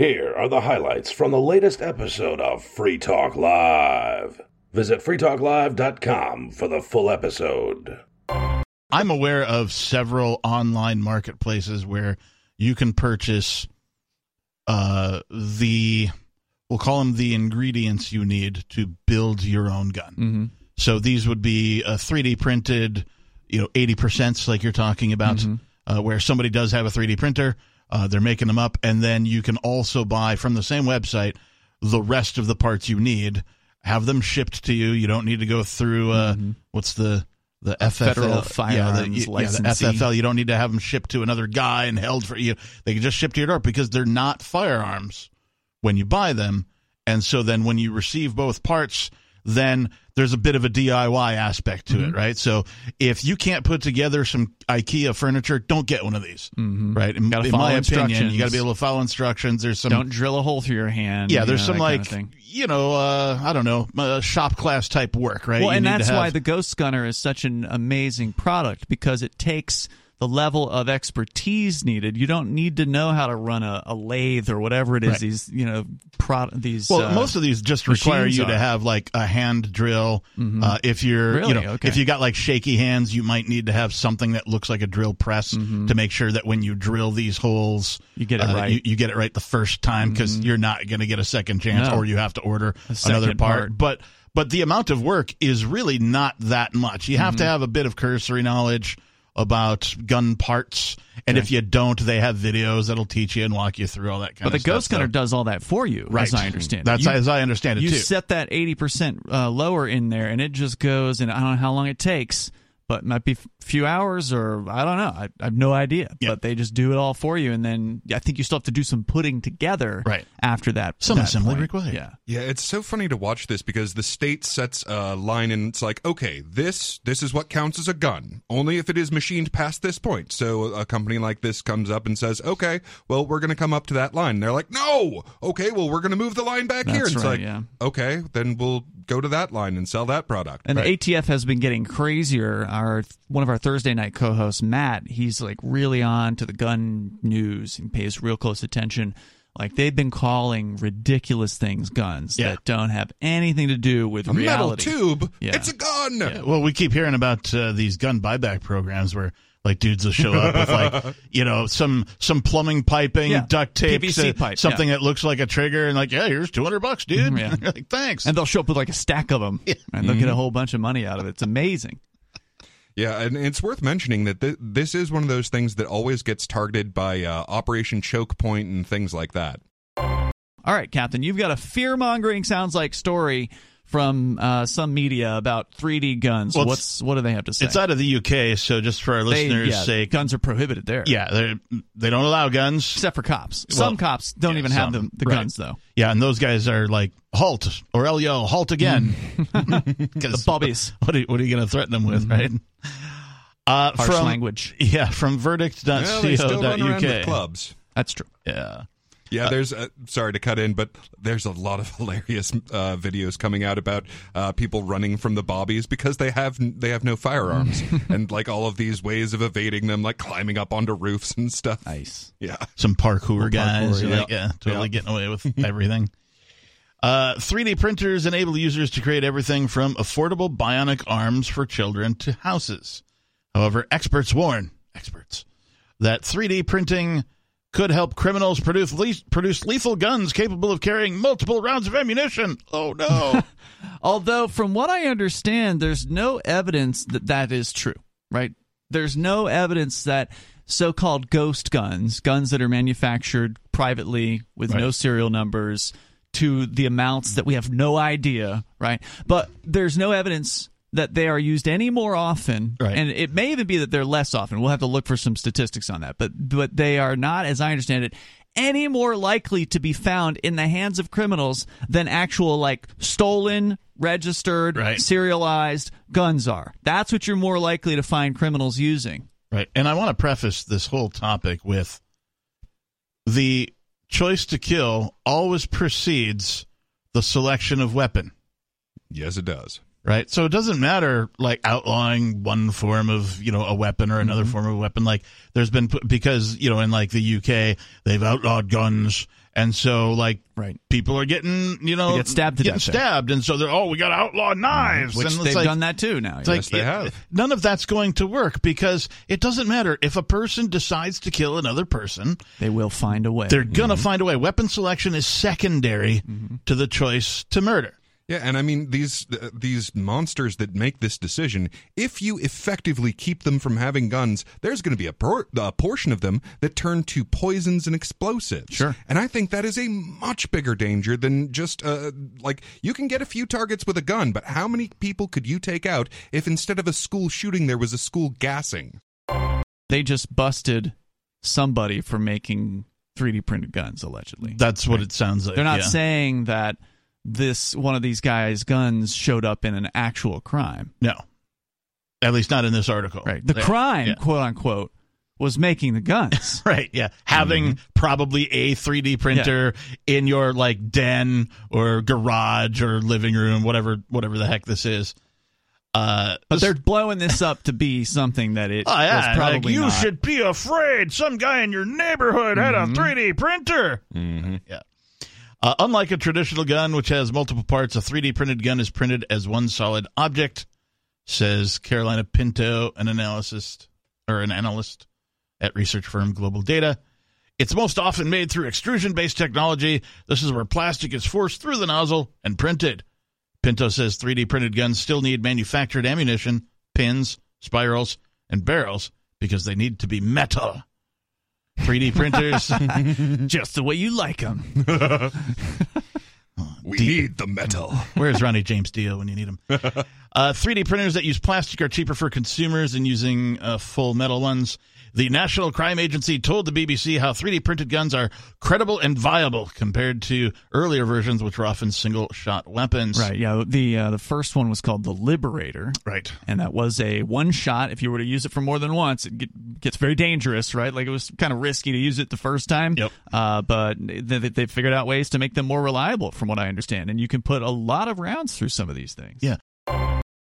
Here are the highlights from the latest episode of Free Talk Live. Visit freetalklive.com for the full episode. I'm aware of several online marketplaces where you can purchase uh, the, we'll call them the ingredients you need to build your own gun. Mm-hmm. So these would be a 3D printed, you know, 80% like you're talking about, Mm-hmm. uh, where somebody does have a 3D printer. Uh, they're making them up. And then you can also buy from the same website the rest of the parts you need, have them shipped to you. You don't need to go through, uh, what's the, the FFL, Federal yeah, the, Firearms yeah, the FFL. You don't need to have them shipped to another guy and held for you. They can just ship to your door because they're not firearms when you buy them. And so then when you receive both parts, then there's a bit of a DIY aspect to Mm-hmm. it, right? So if you can't put together some IKEA furniture, don't get one of these, Mm-hmm. right? In, in my opinion, you got to be able to follow instructions. There's some Don't drill a hole through your hand. yeah, there's know, some that kind like of you know, uh, I don't know, uh, shop class type work, right? Well, You and need to that's why the Ghost Gunner is such an amazing product because it takes the level of expertise needed. You don't need to know how to run a, a lathe or whatever it is. Right. These, you know, pro- these. Well, uh, most of these just require you are. Mm-hmm. to have like a hand drill. Uh, if you're, Really? you know, Okay. if you got like shaky hands, you might need to have something that looks like a drill press to make sure that when you drill these holes, Mm-hmm. You get it uh, right. You, you get it right the first time because you're not going to get a second chance, No. or you have to order another part. part. But but the amount of work is really not that much. You have to Mm-hmm. have a bit of cursory knowledge about gun parts, and if you don't, they have videos that'll teach you and walk you through all that kind but of stuff. But the Ghost Gunner So- does all that for you, right? as I understand. it. That's You- as I understand it you too. set that 80% uh, lower in there and it just goes and i don't know how long it takes but it might be a few hours or i don't know i, I have no idea Yeah. but they just do it all for you and then i think you still have to do some putting together Right. after that Some that assembly point. required. yeah Yeah, it's so funny to watch this because the state sets a line and it's like, okay, this this is what counts as a gun. Only if it is machined past this point. So a company like this comes up and says, okay, well we're going to come up to that line. And they're like, no, okay, well we're going to move the line back here. That's And it's right, like, yeah. okay, then we'll go to that line and sell that product. and the ATF has been getting crazier. Our one of our Thursday night co-hosts, Matt, he's like really on to the gun news and pays real close attention. Like they've been calling ridiculous things guns Yeah. that don't have anything to do with a metal reality. tube, Yeah. it's a gun. Yeah, well, we keep hearing about uh, these gun buyback programs where like dudes will show up with like you know some some plumbing piping, Yeah, duct tape, PVC uh, pipe, something yeah. that looks like a trigger, and like yeah, here's two hundred bucks, dude. Yeah. You're like thanks. and they'll show up with like a stack of them, and they'll get a whole bunch of money out of it. It's amazing. Yeah, and it's worth mentioning that th- this is one of those things that always gets targeted by uh, Operation Choke Point and things like that. All right, Captain, you've got a fear mongering sounds like story from uh, some media about 3D guns. Well, What's what do they have to say? it's out of the UK, so just for our They- listeners' yeah, sake, guns are prohibited there. yeah, they they don't allow guns. except for cops. Some Well, cops don't yeah, even have some, the, the right. guns though. Yeah, and those guys are like halt or I'll yell halt again. The bobbies, What are, what are you going to threaten them with, right? Uh, harsh from, language. Yeah, from verdict.co.uk. Well, they still run around clubs. That's true. Yeah. Yeah, there's uh, sorry to cut in, but there's a lot of hilarious uh, videos coming out about uh, people running from the bobbies because they have they have no firearms and like all of these ways of evading them, like climbing up onto roofs and stuff. Nice. Yeah, some parkour guys. parkour, Like, yeah. yeah, totally Yeah. getting away with everything. Uh, 3D printers enable users to create everything from affordable bionic arms for children to houses. However, experts warn experts that 3D printing could help criminals produce le- produce lethal guns capable of carrying multiple rounds of ammunition. Oh no! Although, from what I understand, there's no evidence that that is true, right? There's no evidence that so called ghost guns, guns that are manufactured privately with no serial numbers, to the amounts that we have no idea, right? But there's no evidence that they are used any more often Right. and it may even be that they're less often we'll have to look for some statistics on that but but they are not as i understand it any more likely to be found in the hands of criminals than actual like stolen registered Right. serialized guns are that's what you're more likely to find criminals using Right. And I want to preface this whole topic with the choice to kill always precedes the selection of weapon. yes, it does. Right. So it doesn't matter like outlawing one form of, you know, a weapon or another mm-hmm. form of weapon. Like there's been, because, you know, in like the UK, they've outlawed guns And so, like, Right. people are getting, you know, They get stabbed to getting death stabbed, and so they're, oh, we got to outlaw mm-hmm. knives, Which and they've like, done that too now. It's like, Yes, they it- have. None of that's going to work because it doesn't matter if a person decides to kill another person. they will find a way. They're gonna mm-hmm. find a way. Weapon selection is secondary to the choice to murder. Yeah, and I mean these uh, these monsters that make this decision. If you effectively keep them from having guns, there's going to be a, por- a portion of them that turn to poisons and explosives. Sure. and I think that is a much bigger danger than just uh, like you can get a few targets with a gun, but how many people could you take out if instead of a school shooting there was a school gassing? they just busted somebody for making 3D printed guns allegedly. That's what it sounds like. They're not yeah. saying that this one of these guys' guns showed up in an actual crime. no. At least not in this article. Right. The Yeah. crime, Yeah. quote unquote, was making the guns. Right, yeah. Having Mm-hmm. probably a 3D printer in your like den or garage or living room, whatever whatever the heck this is. Uh but they're blowing this up to be something that it Oh yeah, was like, probably you not. should be afraid. Some guy in your neighborhood had a 3D printer. Mm-hmm. Yeah. Uh, unlike a traditional gun, which has multiple parts, a 3D printed gun is printed as one solid object, says Carolina Pinto, an analyst or an analyst at research firm Global Data. It's most often made through extrusion based technology. This is where plastic is forced through the nozzle and printed. Pinto says 3D printed guns still need manufactured ammunition, pins, spirals, and barrels because they need to be metal. 3D printers. just the way you like them. We need the metal. Where's Ronnie James Dio when you need him? Uh, 3D printers that use plastic are cheaper for consumers than using uh, full metal ones. The National Crime Agency told the BBC how 3D printed guns are credible and viable compared to earlier versions, which were often single shot weapons. Right. Yeah. The uh, the first one was called the Liberator. Right. and that was a one shot. If you were to use it for more than once, it get, gets very dangerous, right? Like it was kind of risky to use it the first time. Yep. Uh, but they, they figured out ways to make them more reliable, from what I understand, and you can put a lot of rounds through some of these things. Yeah.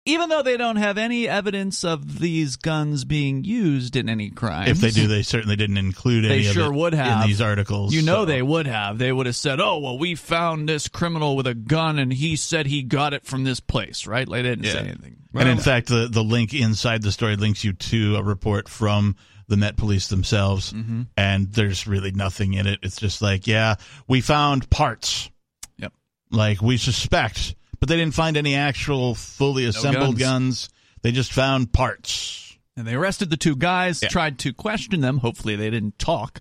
Even though they don't have any evidence of these guns being used in any crimes, If they do, they certainly didn't include any They of sure it would have. in these articles. You know so- they would have. They would have said, "Oh, well, we found this criminal with a gun, and he said he got it from this place." Right? Like they didn't say Yeah. anything. and in fact, the, the link inside the story links you to a report from the Met Police themselves, Mm-hmm. and there's really nothing in it. It's just like, yeah, we found parts. Yep. Like we suspect, but they didn't find any actual fully assembled guns. guns. They just found parts. And they arrested the two guys, Yeah. tried to question them. Hopefully, they didn't talk.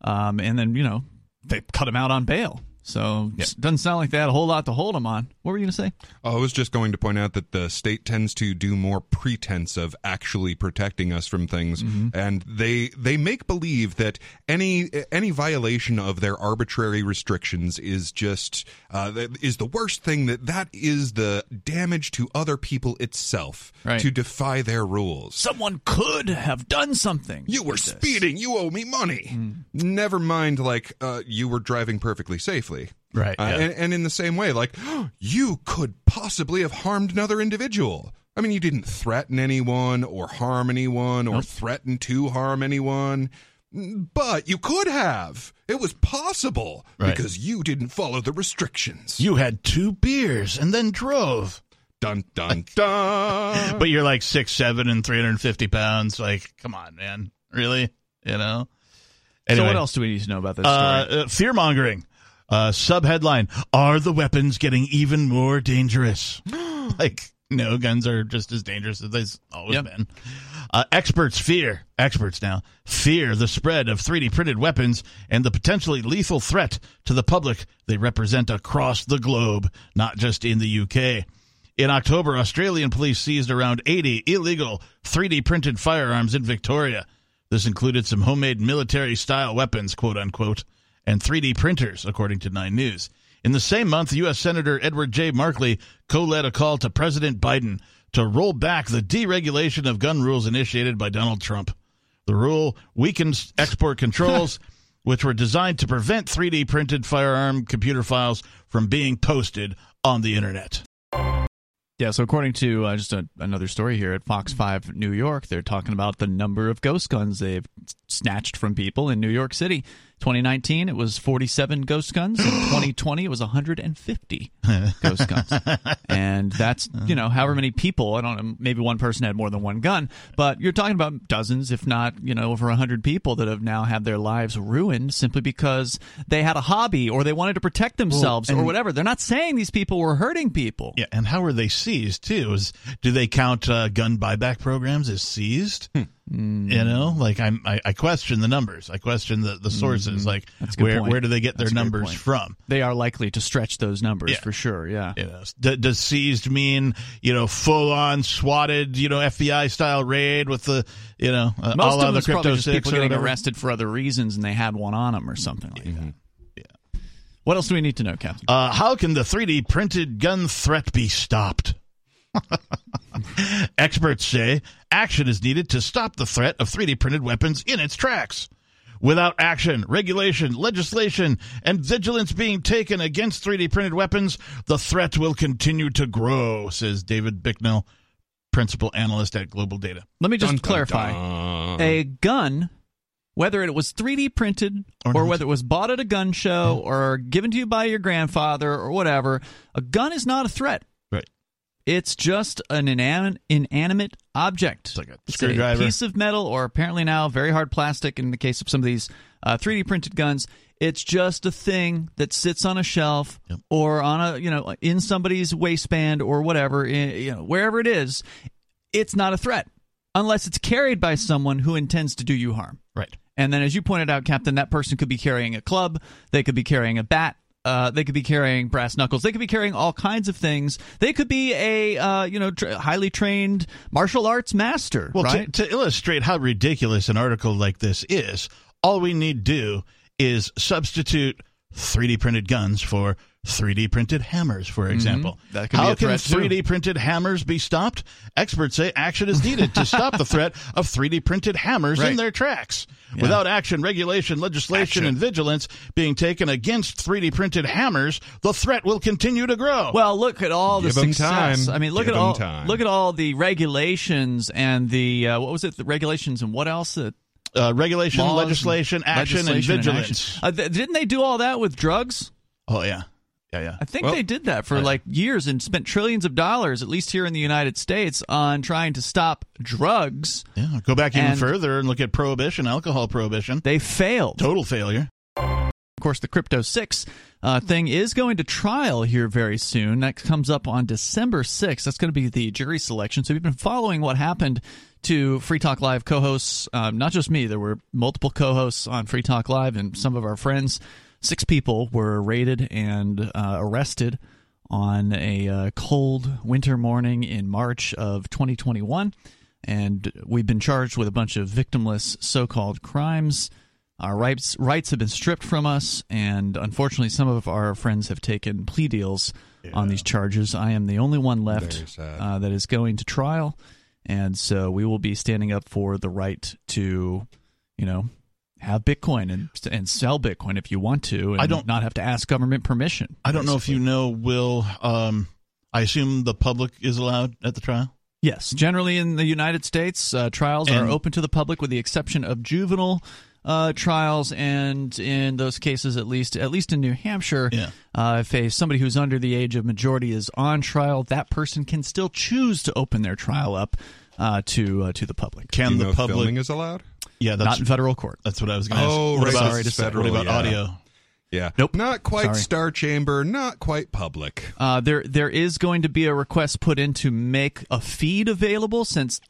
Um, and then, you know, they cut him out on bail. So it doesn't sound like they had a whole lot to hold him on. What were you going to say? Oh, I was just going to point out that the state tends to do more pretense of actually protecting us from things, and they they make believe that any any violation of their arbitrary restrictions is just uh, is the worst thing. That that is the damage to other people itself Right. to defy their rules. Someone could have done something. You were with this. speeding. You owe me money. Never mind, like uh, you were driving perfectly safely. Right, Uh, yeah. and, and in the same way, like you could possibly have harmed another individual. I mean, you didn't threaten anyone or harm anyone or threaten to harm anyone, but you could have. It was possible Right. because you didn't follow the restrictions. You had two beers and then drove. dun dun dun. But you're like six seven and three hundred and fifty pounds. Like, come on, man, really? You know. So what else do we need to know about this story? Uh, uh, fear mongering. Uh, sub headline: Are the weapons getting even more dangerous? like, no, guns are just as dangerous as they've always Yep. been. Uh, experts fear, experts now fear the spread of 3D printed weapons and the potentially lethal threat to the public they represent across the globe, not just in the UK. In October, Australian police seized around 80 illegal 3D printed firearms in Victoria. This included some homemade military style weapons, quote unquote, and 3D printers, according to Nine News. In the same month, U.S. Senator Edward J. Markey co led a call to President Biden to roll back the deregulation of gun rules initiated by Donald Trump. The rule weakens export controls, which were designed to prevent 3D printed firearm computer files from being posted on the internet. Yeah, so according to uh, just a, another story here at Fox 5 New York, they're talking about the number of ghost guns they've snatched from people in New York City. 2019, it was 47 ghost guns. In 2020, it was 150 ghost guns. And that's, you know, however many people, I don't know, maybe one person had more than one gun, but you're talking about dozens, if not, you know, over 100 people that have now had their lives ruined simply because they had a hobby or they wanted to protect themselves or whatever. They're not saying these people were hurting people. Yeah, and how are they seized too? Is do they count uh, gun buyback programs as seized? Hmm. You know, like I'm, I, I question the numbers. I question the, the sources. Like, Mm-hmm. That's where point. where do they get their numbers from? They are likely to stretch those numbers Yeah. for sure. Yeah. You know, D- does seized mean you know full on swatted you know FBI style raid with the you know uh, Most all of the crypto six people getting arrested for other reasons and they had one on them or something like Mm-hmm. that. Yeah. What else do we need to know, Captain? Uh, how can the 3D printed gun threat be stopped? Experts say action is needed to stop the threat of 3D printed weapons in its tracks. Without action, regulation, legislation, and vigilance being taken against 3D printed weapons, the threat will continue to grow, says David Bicknell, principal analyst at Global Data. Let me just Dun, dun, clarify. dun. A gun, whether it was 3D printed Or or, whether it was bought at a gun show or given to you by your grandfather or whatever, a gun is not a threat. It's just an inan- inanimate object. It's like a screwdriver. piece of metal, or apparently now very hard plastic in the case of some of these uh, 3D printed guns. It's just a thing that sits on a shelf Yep. or on a you know in somebody's waistband or whatever, i- you know wherever it is. It's not a threat unless it's carried by someone who intends to do you harm. Right. And then, as you pointed out, Captain, that person could be carrying a club, they could be carrying a bat, uh, they could be carrying brass knuckles, they could be carrying all kinds of things. They could be a uh, you know tra- highly trained martial arts master, Well, right? to, to illustrate how ridiculous an article like this is, all we need do is substitute 3D printed guns for 3D printed hammers, for example. Mm-hmm. That could be how a can threat, 3D printed hammers be stopped? Experts say action is needed to stop the threat of 3D printed hammers in their tracks. Without action, regulation, legislation, Action. and vigilance being taken against 3D printed hammers, the threat will continue to grow. Well, look at all the Give 'em success. time. I mean, look Give at 'em all time. look at all the regulations and the uh, what was it? The regulations and what else? The uh, regulation, laws legislation, action, legislation and vigilance. action. Uh, th- didn't they do all that with drugs? Oh, yeah. Yeah, yeah. I think Well- they did that for like years and spent trillions of dollars, at least here in the United States, on trying to stop drugs. Yeah, go back even further and look at prohibition, alcohol prohibition. They failed. Total failure. Of course, the Crypto 6 uh, thing is going to trial here very soon. That comes up on December 6th. That's going to be the jury selection. So we've been following what happened to Free Talk Live co hosts, um, not just me, there were multiple co hosts on Free Talk Live and some of our friends. Six people were raided and uh, arrested on a uh, cold winter morning in March of 2021. And we've been charged with a bunch of victimless so called crimes. Our rights rights have been stripped from us, and unfortunately, some of our friends have taken plea deals on these charges. I am the only one left uh, that is going to trial, and so we will be standing up for the right to, you know, have Bitcoin and and sell Bitcoin if you want to, and I don't- not have to ask government permission. I don't know if you know, Will. Um, I assume the public is allowed at the trial. Yes, generally in the United States, uh, trials And- are open to the public with the exception of juvenile uh, trials, and in those cases, at least at least in New Hampshire, Yeah. uh, if a somebody who's under the age of majority is on trial, that person can still choose to open their trial up uh, to uh, to the public. Can you the know public? filming is allowed? Yeah, Not that's in federal court. that's what I was going to ask. Oh, what right, about, sorry to say. what about Yeah. audio? Yeah. Nope. Not quite Sorry. Star Chamber, not quite public. Uh, there there is going to be a request put in to make a feed available since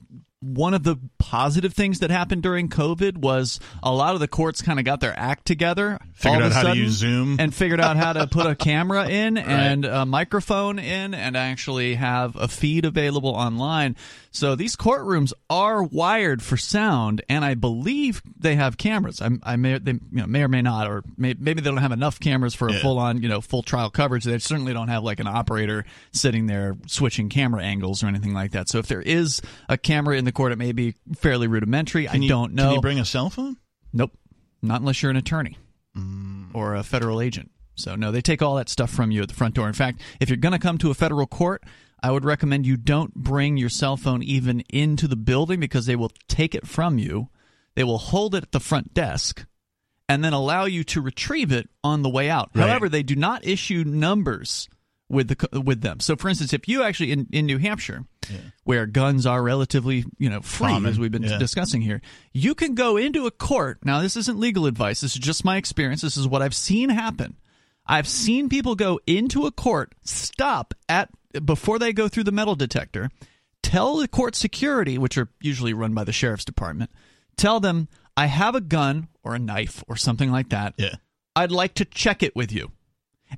one of the positive things that happened during COVID was a lot of the courts kind of got their act together, Figured all of out a how to use Zoom. and figured out how to put a camera in and a microphone in, and actually have a feed available online. So these courtrooms are wired for sound, and I believe they have cameras. I, I may they you know, may or may not, or may, maybe they don't have enough cameras for a Yeah. full on you know full trial coverage. They certainly don't have like an operator sitting there switching camera angles or anything like that. So if there is a camera in the court, it may be fairly rudimentary. I you- don't know. Can you bring a cell phone? Nope. Not unless you're an attorney Mm. or a federal agent. So, no, they take all that stuff from you at the front door. In fact, if you're going to come to a federal court, I would recommend you don't bring your cell phone even into the building because they will take it from you. They will hold it at the front desk and then allow you to retrieve it on the way out. Right. However, they do not issue numbers with the with them. So, for instance, if you actually in, in New Hampshire, where guns are relatively you know free, Common, as we've been yeah. discussing here, you can go into a court. Now, this isn't legal advice. This is just my experience. This is what I've seen happen. I've seen people go into a court, stop at before they go through the metal detector, tell the court security, which are usually run by the sheriff's department, tell them I have a gun or a knife or something like that. Yeah. I'd like to check it with you.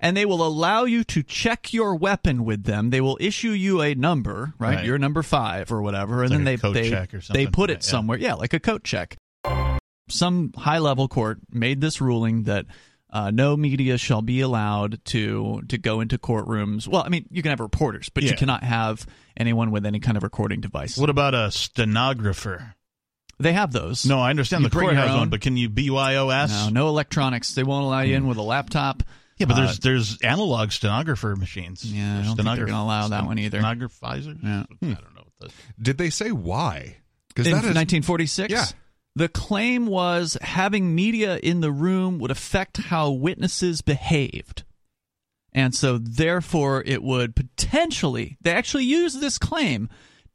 And they will allow you to check your weapon with them. They will issue you a number, right? Right. You're number five or whatever, and like then a they coat they, check or they something. put Right, it yeah. somewhere, yeah, like a coat check. Some high level court made this ruling that uh, no media shall be allowed to to go into courtrooms. Well, I mean, you can have reporters, but you cannot have anyone with any kind of recording device. What about a stenographer? They have those. No, I understand You the court your has one, but can you BYOS? no, no electronics. They won't allow you in with a laptop. Yeah, but Uh, there's there's analog stenographer machines. Yeah, I There's don't think they're gonna allow that one either. Stenographizers? Yeah. I don't know what the Did they say why? Because in that is 1946. Yeah. The claim was having media in the room would affect how witnesses behaved. And so, therefore, it would potentially, they actually use this claim,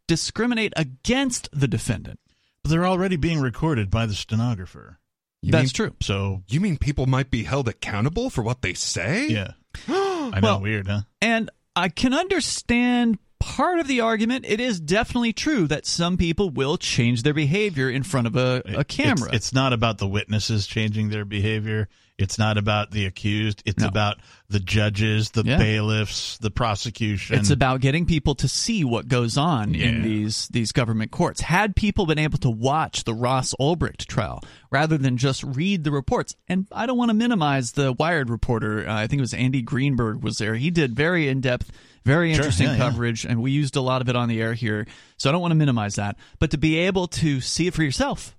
discriminate against the defendant. But they're already being recorded by the stenographer. You That's mean, true. So You mean people might be held accountable for what they say? yeah. I know, Well- weird, huh? And I can understand part of the argument. It is definitely true that some people will change their behavior in front of a, a camera. It's, it's not about the witnesses changing their behavior. It's not about the accused. It's No. about the judges, the Yeah. bailiffs, the prosecution. It's about getting people to see what goes on in these these government courts. Had people been able to watch the Ross Ulbricht trial rather than just read the reports, and I don't want to minimize the Wired reporter. Uh, I think it was Andy Greenberg was there. He did very in depth, very interesting yeah, yeah. coverage, and we used a lot of it on the air here. So I don't want to minimize that, but to be able to see it for yourself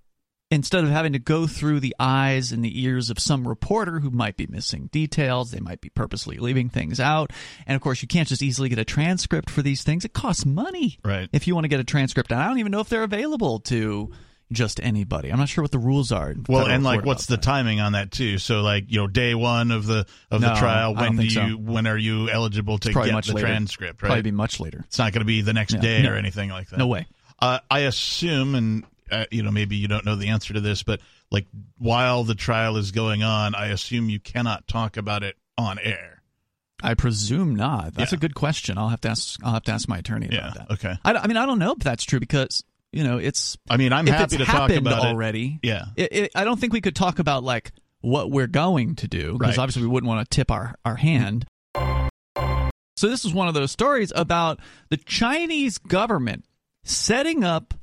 instead of having to go through the eyes and the ears of some reporter who might be missing details, they might be purposely leaving things out. And of course, you can't just easily get a transcript for these things. It costs money. Right. If you want to get a transcript, and I don't even know if they're available to just anybody. I'm not sure what the rules are. well, and like, what's the that. timing on that too? So, like, you know, day one of the of No, the trial. When do you? so. When are you eligible to get the later. transcript? Right. Probably be much later. it's not going to be the next Yeah. day No. or anything like that. No way. Uh, I assume, and uh, you know, maybe you don't know the answer to this, but like while the trial is going on, I assume you cannot talk about it on air. I presume not. That's Yeah. a good question. I'll have to ask. I'll have to ask my attorney Yeah. about that. Okay. I, I mean, I don't know if that's true because you know it's I mean, I'm happy to talk about it. already. Yeah. it, it, I don't think we could talk about like what we're going to do because Right. obviously we wouldn't want to tip our, our hand. So this is one of those stories about the Chinese government setting up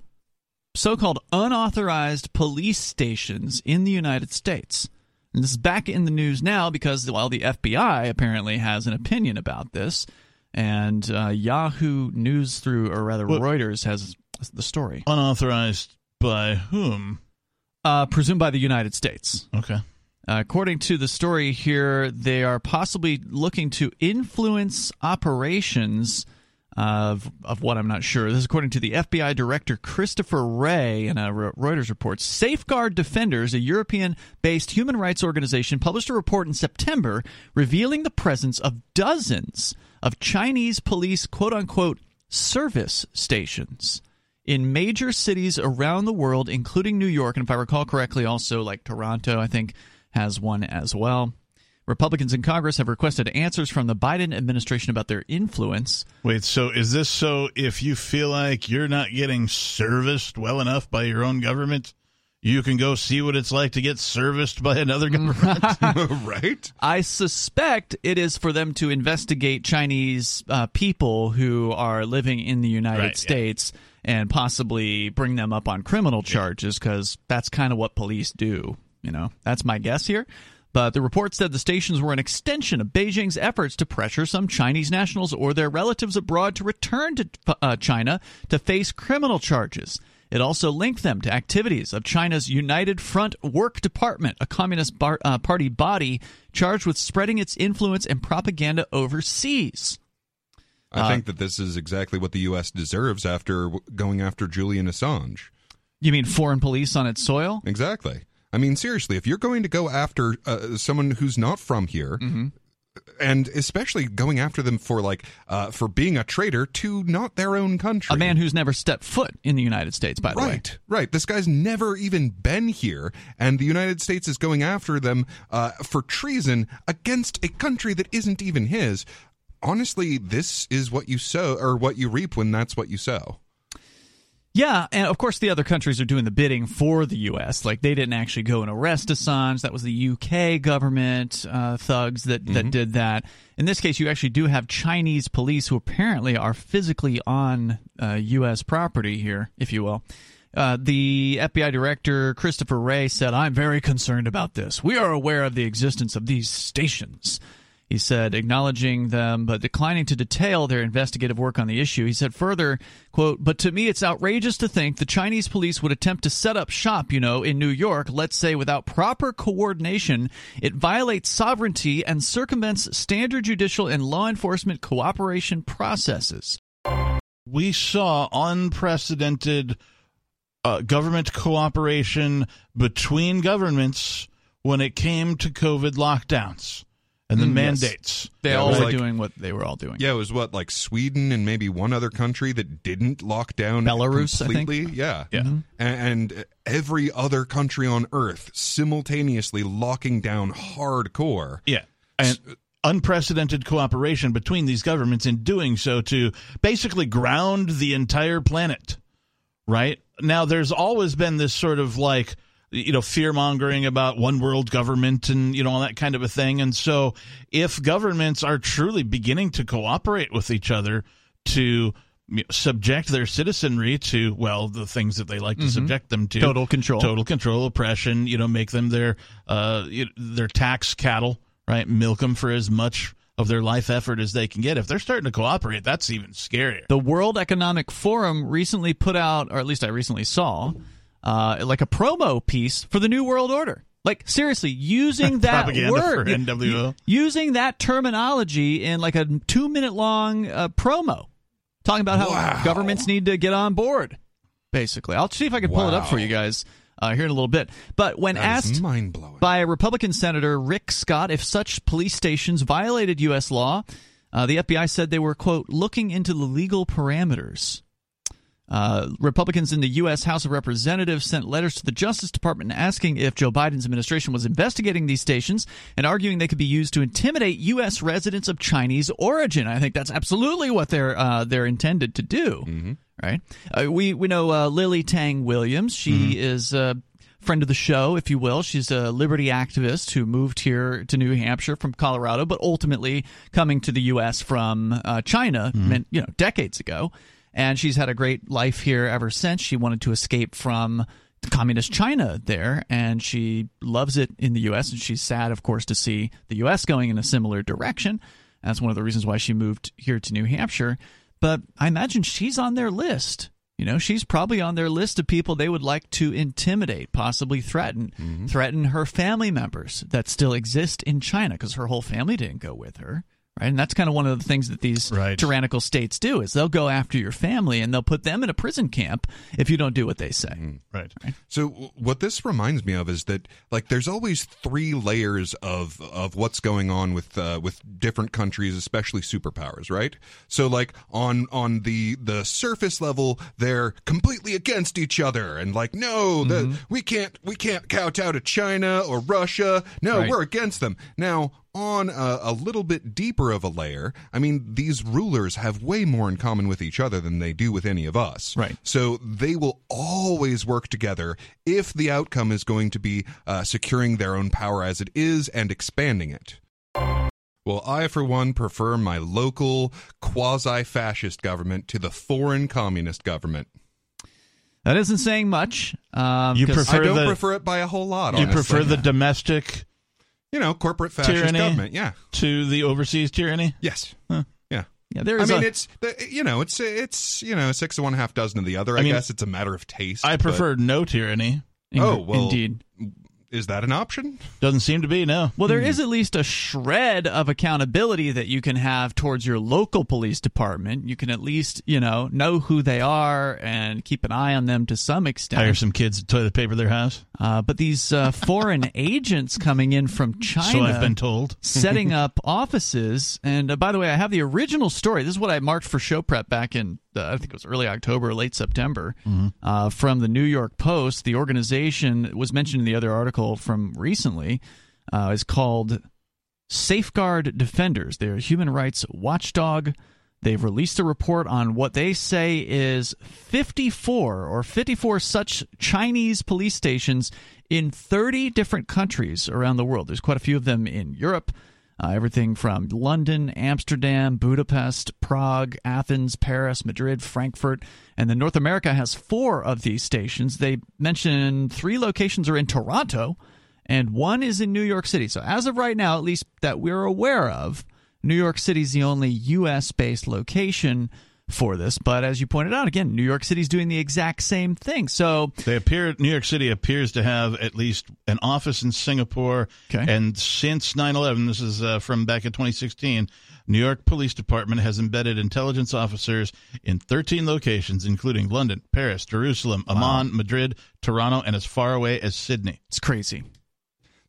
so-called unauthorized police stations in the United States. And this is back in the news now because well the FBI apparently has an opinion about this and uh, Yahoo News through or rather Well- Reuters has the story. Unauthorized by whom? Uh, presumed by the United States. Okay. Uh, according to the story here, they are possibly looking to influence operations of of what I'm not sure. This is according to the FBI director Christopher Wray in a Reuters report. Safeguard Defenders, a European-based human rights organization, published a report in September revealing the presence of dozens of Chinese police "quote unquote" service stations in major cities around the world, including New York, and if I recall correctly, also like Toronto, I think, has one as well. Republicans in Congress have requested answers from the Biden administration about their influence. Wait, so is this so if you feel like you're not getting serviced well enough by your own government, you can go see what it's like to get serviced by another government? right? I suspect it is for them to investigate Chinese uh, people who are living in the United Right, yeah. And possibly bring them up on criminal charges because that's kind of what police do. You know, that's my guess here. But the report said the stations were an extension of Beijing's efforts to pressure some Chinese nationals or their relatives abroad to return to uh, China to face criminal charges. It also linked them to activities of China's United Front Work Department, a Communist bar, uh, Party body charged with spreading its influence and propaganda overseas. I Uh, think that this is exactly what the U.S. deserves after going after Julian Assange. You mean foreign police on its soil? Exactly. I mean, seriously, if you're going to go after uh, someone who's not from here, and especially going after them for like uh, for being a traitor to not their own country, A man who's never stepped foot in the United States, by the way. Right, right. This guy's never even been here, and the United States is going after them uh, for treason against a country that isn't even his. Honestly, this is what you sow or what you reap when that's what you sow. Yeah, and of course the other countries are doing the bidding for the U.S. Like they didn't actually go and arrest Assange. That was the U.K. government uh, thugs that that did that. In this case, you actually do have Chinese police who apparently are physically on uh, U.S. property here, if you will. Uh, the FBI director Christopher Wray said, "I'm very concerned about this. We are aware of the existence of these stations." He said, acknowledging them but declining to detail their investigative work on the issue. He said further, quote, But to me, it's outrageous to think the Chinese police would attempt to set up shop, you know, in New York, let's say without proper coordination. It violates sovereignty and circumvents standard judicial and law enforcement cooperation processes. we saw unprecedented uh, government cooperation between governments when it came to COVID lockdowns and the Mm, yes. mandates. They Yeah, all were like- doing what they were all doing. Yeah, it was what like Sweden and maybe one other country that didn't lock down Belarus, I think. completely. Yeah, Yeah. Mm-hmm. and, and every other country on Earth simultaneously locking down hardcore. Yeah. And unprecedented cooperation between these governments in doing so to basically ground the entire planet. Right? Now, there's always been this sort of like, you know, fear mongering about one world government and, you know, all that kind of a thing. And so if governments are truly beginning to cooperate with each other to subject their citizenry to, well, the things that they like to subject them to Total control. total control, oppression. You know, make them their uh, you their tax cattle, right? Milk them for as much of their life effort as they can get. If they're starting to cooperate, that's even scarier. The World Economic Forum recently put out, or at least I recently saw, uh, like a promo piece for the New World Order. Like seriously, using that word, NWO. using that terminology in like a two-minute long uh, promo, talking about how Wow. governments need to get on board. Basically, I'll see if I can pull it up for you guys uh, here in a little bit. But when asked mind blowing. by Republican Senator Rick Scott if such police stations violated U.S. law. Uh, the FBI said they were, quote, looking into the legal parameters. Uh, Republicans in the U.S. House of Representatives sent letters to the Justice Department asking if Joe Biden's administration was investigating these stations and arguing they could be used to intimidate U.S. residents of Chinese origin. I think that's absolutely what they're uh, they're intended to do. Right? Uh, we we know uh, Lily Tang Williams. She is. a friend of the show, if you will. She's a liberty activist who moved here to New Hampshire from Colorado, but ultimately coming to the U.S. from uh, China, meant, you know, decades ago. And she's had a great life here ever since. She wanted to escape from communist China there, and she loves it in the U.S. And she's sad, of course, to see the U.S. going in a similar direction. That's one of the reasons why she moved here to New Hampshire. But I imagine she's on their list. You know, she's probably on their list of people they would like to intimidate, possibly threaten, Mm-hmm. threaten her family members that still exist in China because her whole family didn't go with her. Right? And that's kind of one of the things that these Right. tyrannical states do is they'll go after your family and they'll put them in a prison camp if you don't do what they say. Mm-hmm. Right. So what this reminds me of is that like there's always three layers of of what's going on with uh, with different countries, especially superpowers, right? So like on on the the surface level, they're completely against each other and like no, the, we can't we can't kowtow to China or Russia. No, Right. we're against them. Now on a, a little bit deeper of a layer, I mean, these rulers have way more in common with each other than they do with any of us. Right. So they will always work together if the outcome is going to be uh, securing their own power as it is and expanding it. Well, I, for one, prefer my local quasi fascist government to the foreign communist government. That isn't saying much. Um, You 'cause- prefer- I don't the- prefer it by a whole lot. You honestly. prefer the domestic you know corporate fascist tyranny government? Yeah. to the overseas tyranny? Yes. Huh. Yeah. Yeah, there I mean, a- it's you know, it's it's you know, six of one, half dozen of the other. I, I mean, guess it's a matter of taste. I but- prefer no tyranny. in- oh, well, indeed. Is that an option? Doesn't seem to be, no. Well, there is at least a shred of accountability that you can have towards your local police department. You can at least, you know, know who they are and keep an eye on them to some extent. Hire some kids to toilet paper their house. Uh, but these uh, foreign agents coming in from China, So I've been told. setting up offices. And uh, by the way, I have the original story. This is what I marked for show prep back in, uh, I think it was early October, late September, uh, from the New York Post. The organization was mentioned in the other article from recently. Uh, is called Safeguard Defenders. They're a human rights watchdog. They've released a report on what they say is 54 or 54 such Chinese police stations in 30 different countries around the world. There's quite a few of them in Europe. Uh, everything from London, Amsterdam, Budapest, Prague, Athens, Paris, Madrid, Frankfurt, and then North America has four of these stations. They mention three locations are in Toronto, and one is in New York City. So as of right now, at least that we're aware of, New York City is the only U.S. based location for this. But as you pointed out, again, New York City's doing the exact same thing. So They appear New York City appears to have at least an office in Singapore. Okay. And since 9/11, this is uh, from back in 2016, New York Police Department has embedded intelligence officers in 13 locations, including London, Paris, Jerusalem, Amman, Madrid, Toronto, and as far away as Sydney. it's crazy.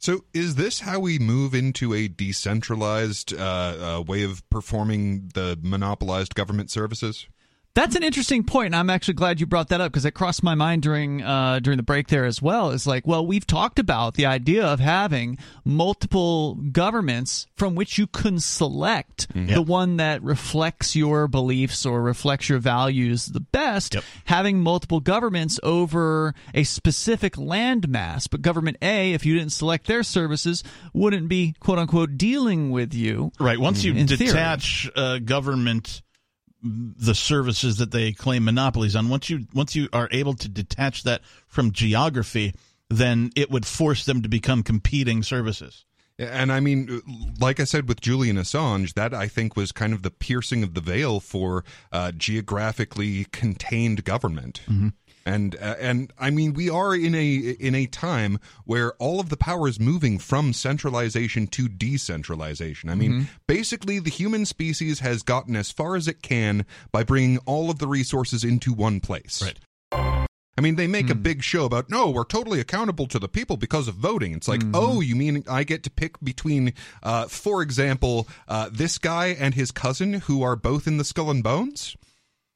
So, is this how we move into a decentralized uh, uh, way of performing the monopolized government services? That's an interesting point, and I'm actually glad you brought that up because it crossed my mind during uh, during the break there as well. It's like, well, we've talked about the idea of having multiple governments from which you can select the one that reflects your beliefs or reflects your values the best. Yep. Having multiple governments over a specific landmass, but government A, if you didn't select their services, wouldn't be quote unquote dealing with you. Right. Once you detach uh, government the services that they claim monopolies on. Once you once you are able to detach that from geography then it would force them to become competing services. And I mean, like I said with Julian Assange, that I think was kind of the piercing of the veil for uh, geographically contained government. And uh, and I mean, we are in a in a time where all of the power is moving from centralization to decentralization. I mean, basically, the human species has gotten as far as it can by bringing all of the resources into one place. Right. I mean, they make a big show about no, we're totally accountable to the people because of voting. It's like, oh, you mean I get to pick between, uh, for example, uh, this guy and his cousin who are both in the Skull and Bones?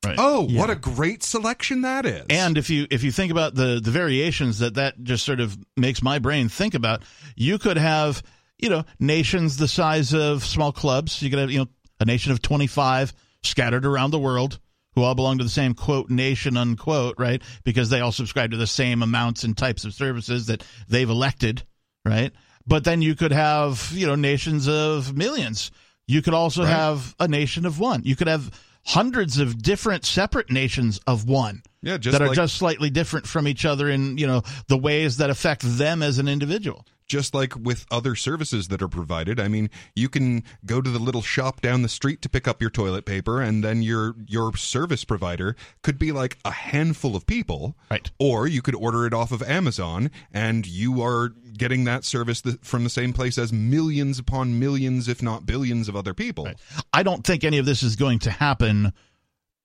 Right. Oh, what a great selection that is! and if you if you think about the the variations that that just sort of makes my brain think about you could have you know nations the size of small clubs you could have you know a nation of 25 scattered around the world who all belong to the same quote nation unquote right because they all subscribe to the same amounts and types of services that they've elected right but then you could have you know nations of millions you could also Right. have a nation of one you could have hundreds of different separate nations of one yeah, that are like, just slightly different from each other in you know the ways that affect them as an individual just like with other services that are provided. I mean, you can go to the little shop down the street to pick up your toilet paper, and then your your service provider could be like a handful of people, Right. Or you could order it off of Amazon, and you are getting that service th- from the same place as millions upon millions, if not billions, of other people. i don't think any of this is going to happen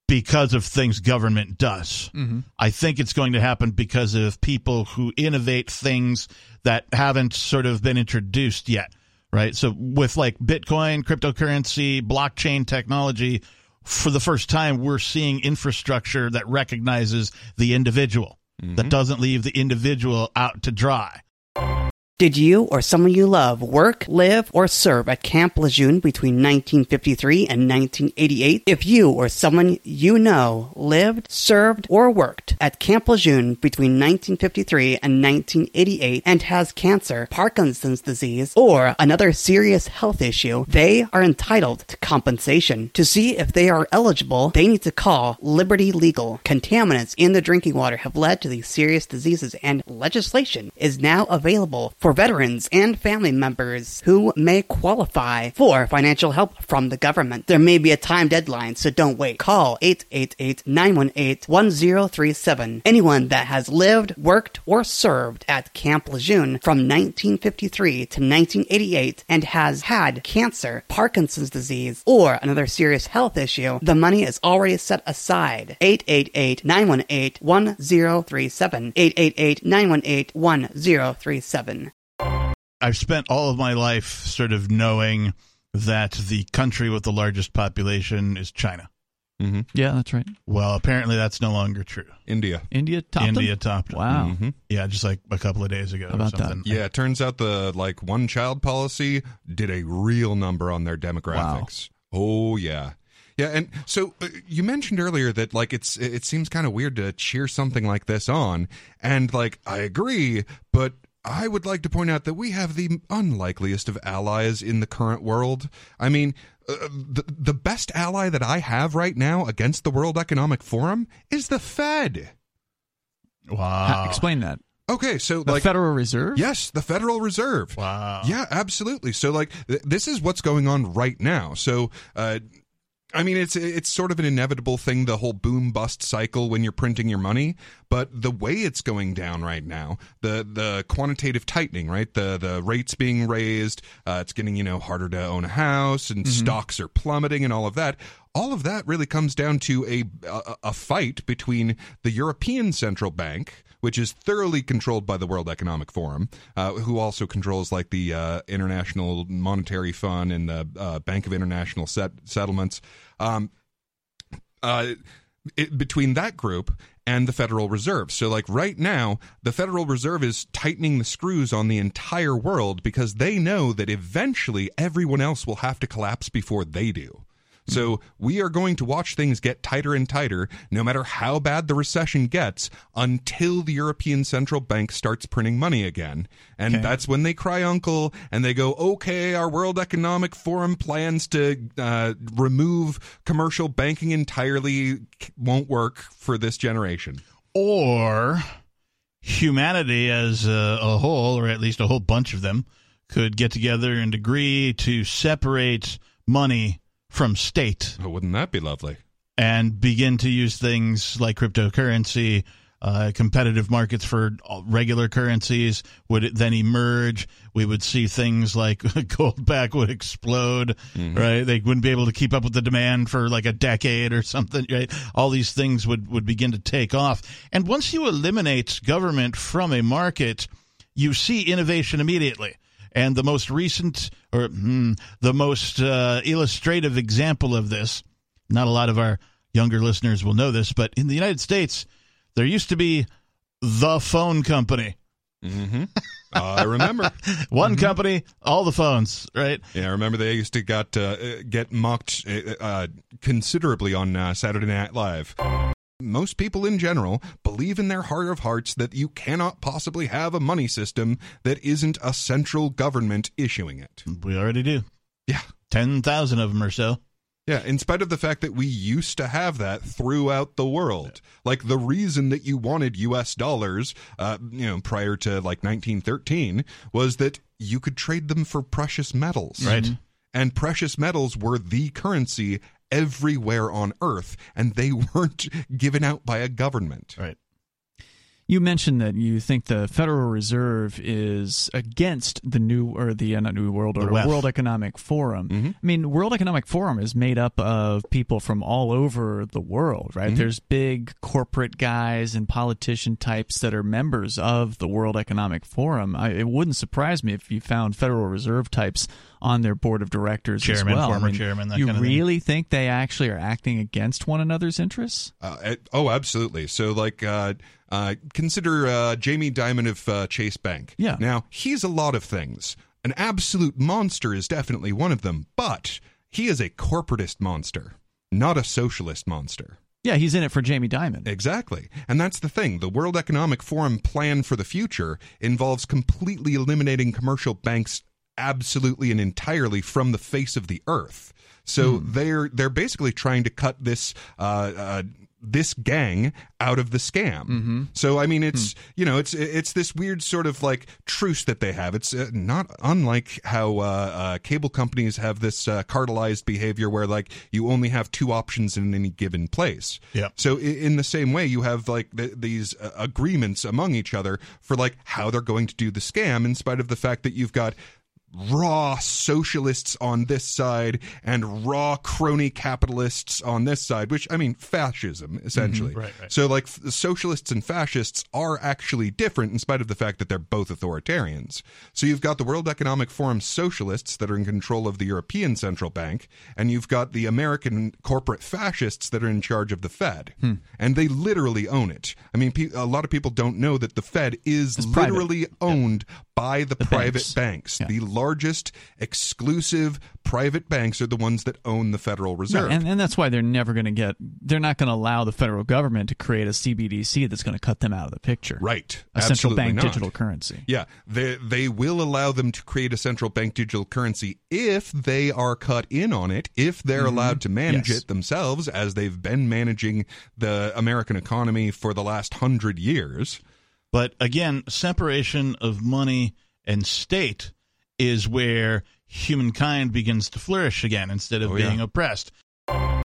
because of things government does. Mm-hmm. I think it's going to happen because of people who innovate things that haven't sort of been introduced yet right? So with like bitcoin cryptocurrency blockchain technology for the first time we're seeing infrastructure that recognizes the individual that mm-hmm. doesn't leave the individual out to dry Did you or someone you love work, live, or serve at Camp Lejeune between 1953 and 1988? If you or someone you know lived, served, or worked at Camp Lejeune between 1953 and 1988 and has cancer, Parkinson's disease, or another serious health issue, they are entitled to compensation. To see if they are eligible, they need to call Liberty Legal. Contaminants in the drinking water have led to these serious diseases, and legislation is now available for for veterans and family members who may qualify for financial help from the government. There may be a time deadline, so don't wait. Call 888-918-1037. Anyone that has lived, worked, or served at Camp Lejeune from 1953 to 1988 and has had cancer, Parkinson's disease, or another serious health issue, the money is already set aside. 888-918-1037. 888-918-1037. I've spent all of my life sort of knowing that the country with the largest population is China. Yeah, that's right. Well, apparently that's no longer true. India. India topped them? India topped. it. Wow. Yeah, just like a couple of days ago How about or that? Yeah, it turns out the like one child policy did a real number on their demographics. Wow. Oh yeah. Yeah, and so uh, you mentioned earlier that like it's it seems kind of weird to cheer something like this on and like I agree, but I would like to point out that we have the unlikeliest of allies in the current world. I mean, uh, the the best ally that I have right now against the World Economic Forum is the Fed. Ha- Wow. explain that. Okay, so The like Federal Reserve? Yes, the Federal Reserve. Wow. Yeah, absolutely. So like th- this is what's going on right now. So uh I mean it's it's sort of an inevitable thing the whole boom bust cycle when you're printing your money, but the way it's going down right now, the the quantitative tightening, right? The the rates being raised, uh, it's getting, you know, harder to own a house and stocks are plummeting and all of that. All of that really comes down to a a, a fight between the European Central Bank which is thoroughly controlled by the World Economic Forum, uh, who also controls like the uh, International Monetary Fund and the uh, Bank of International Set- Settlements. Um, uh, it, between that group and the Federal Reserve. So, like right now, the Federal Reserve is tightening the screws on the entire world because they know that eventually everyone else will have to collapse before they do. So we are going to watch things get tighter and tighter, no matter how bad the recession gets, until the European Central Bank starts printing money again. And Okay. that's when they cry uncle and they go, okay, our World Economic Forum plans to uh, remove commercial banking entirely won't work for this generation. Or humanity as a, a whole, or at least a whole bunch of them, could get together and agree to separate money from state Oh, wouldn't that be lovely? and begin to use things like cryptocurrency. Uh, competitive markets for regular currencies would it then emerge. We would see things like Goldback would explode, right? They wouldn't be able to keep up with the demand for like a decade or something, right? All these things would, would begin to take off. And once you eliminate government from a market, you see innovation immediately. And the most recent, or hmm, the most uh, illustrative example of this, not a lot of our younger listeners will know this, but in the United States, there used to be the phone company. Mm-hmm. I remember. One company, all the phones, right? Yeah, I remember they used to got uh, uh, get mocked uh, uh, considerably on uh, Saturday Night Live. Most people in general believe in their heart of hearts that you cannot possibly have a money system that isn't a central government issuing it. We already do. Yeah. 10,000 of them or so. Yeah, in spite of the fact that we used to have that throughout the world. Like the reason that you wanted US dollars, uh, you know, prior to like 1913 was that you could trade them for precious metals. Right. And precious metals were the currency everywhere on earth and they weren't given out by a government. Right. You mentioned that you think the Federal Reserve is against the new or the uh, not New World The World Economic Forum. Mm-hmm. I mean, World Economic Forum is made up of people from all over the world, right? Mm-hmm. There's big corporate guys and politician types that are members of the World Economic Forum. I, it wouldn't surprise me if you found Federal Reserve types on their board of directors Chairman, as well. former I mean, chairman, that you kind of thing. really think they actually are acting against one another's interests? Uh, oh, absolutely. So, like, uh, uh, consider uh, Jamie Dimon of uh, Chase Bank. Yeah. Now, he's a lot of things. An absolute monster is definitely one of them, but he is a corporatist monster, not a socialist monster. Yeah, he's in it for Jamie Dimon. Exactly. And that's the thing. The World Economic Forum plan for the future involves completely eliminating commercial banks absolutely and entirely from the face of the earth. So they're they're basically trying to cut this uh, uh, this gang out of the scam. Mm-hmm. So I mean, Hmm. it's you know, it's it's this weird sort of like truce that they have. It's uh, not unlike how uh, uh, cable companies have this uh, cartelized behavior where like you only have two options in any given place. Yep. So i- in the same way, you have like th- these uh, agreements among each other for like how they're going to do the scam, in spite of the fact that you've got raw socialists on this side and raw crony capitalists on this side which i mean fascism essentially. Mm-hmm. Right, right. so like f- socialists and fascists are actually different in spite of the fact that they're both authoritarians. So you've got the world economic forum socialists that are in control of the european central bank and you've got the american corporate fascists that are in charge of the fed. Hmm. And they literally own it. I mean pe- a lot of people don't know that the fed is private. literally owned by the, private banks. banks. Yeah. The largest exclusive private banks are the ones that own the Federal Reserve. And, and that's why they're never going to get. They're not going to allow the federal government to create a CBDC that's going to cut them out of the picture. right. A central bank not. digital currency. Yeah, they they will allow them to create a central bank digital currency if they are cut in on it, if they're allowed to manage Mm-hmm. Yes. it themselves, as they've been managing the American economy for the last hundred years. But again, separation of money and state is where humankind begins to flourish again instead of Oh, yeah. being oppressed.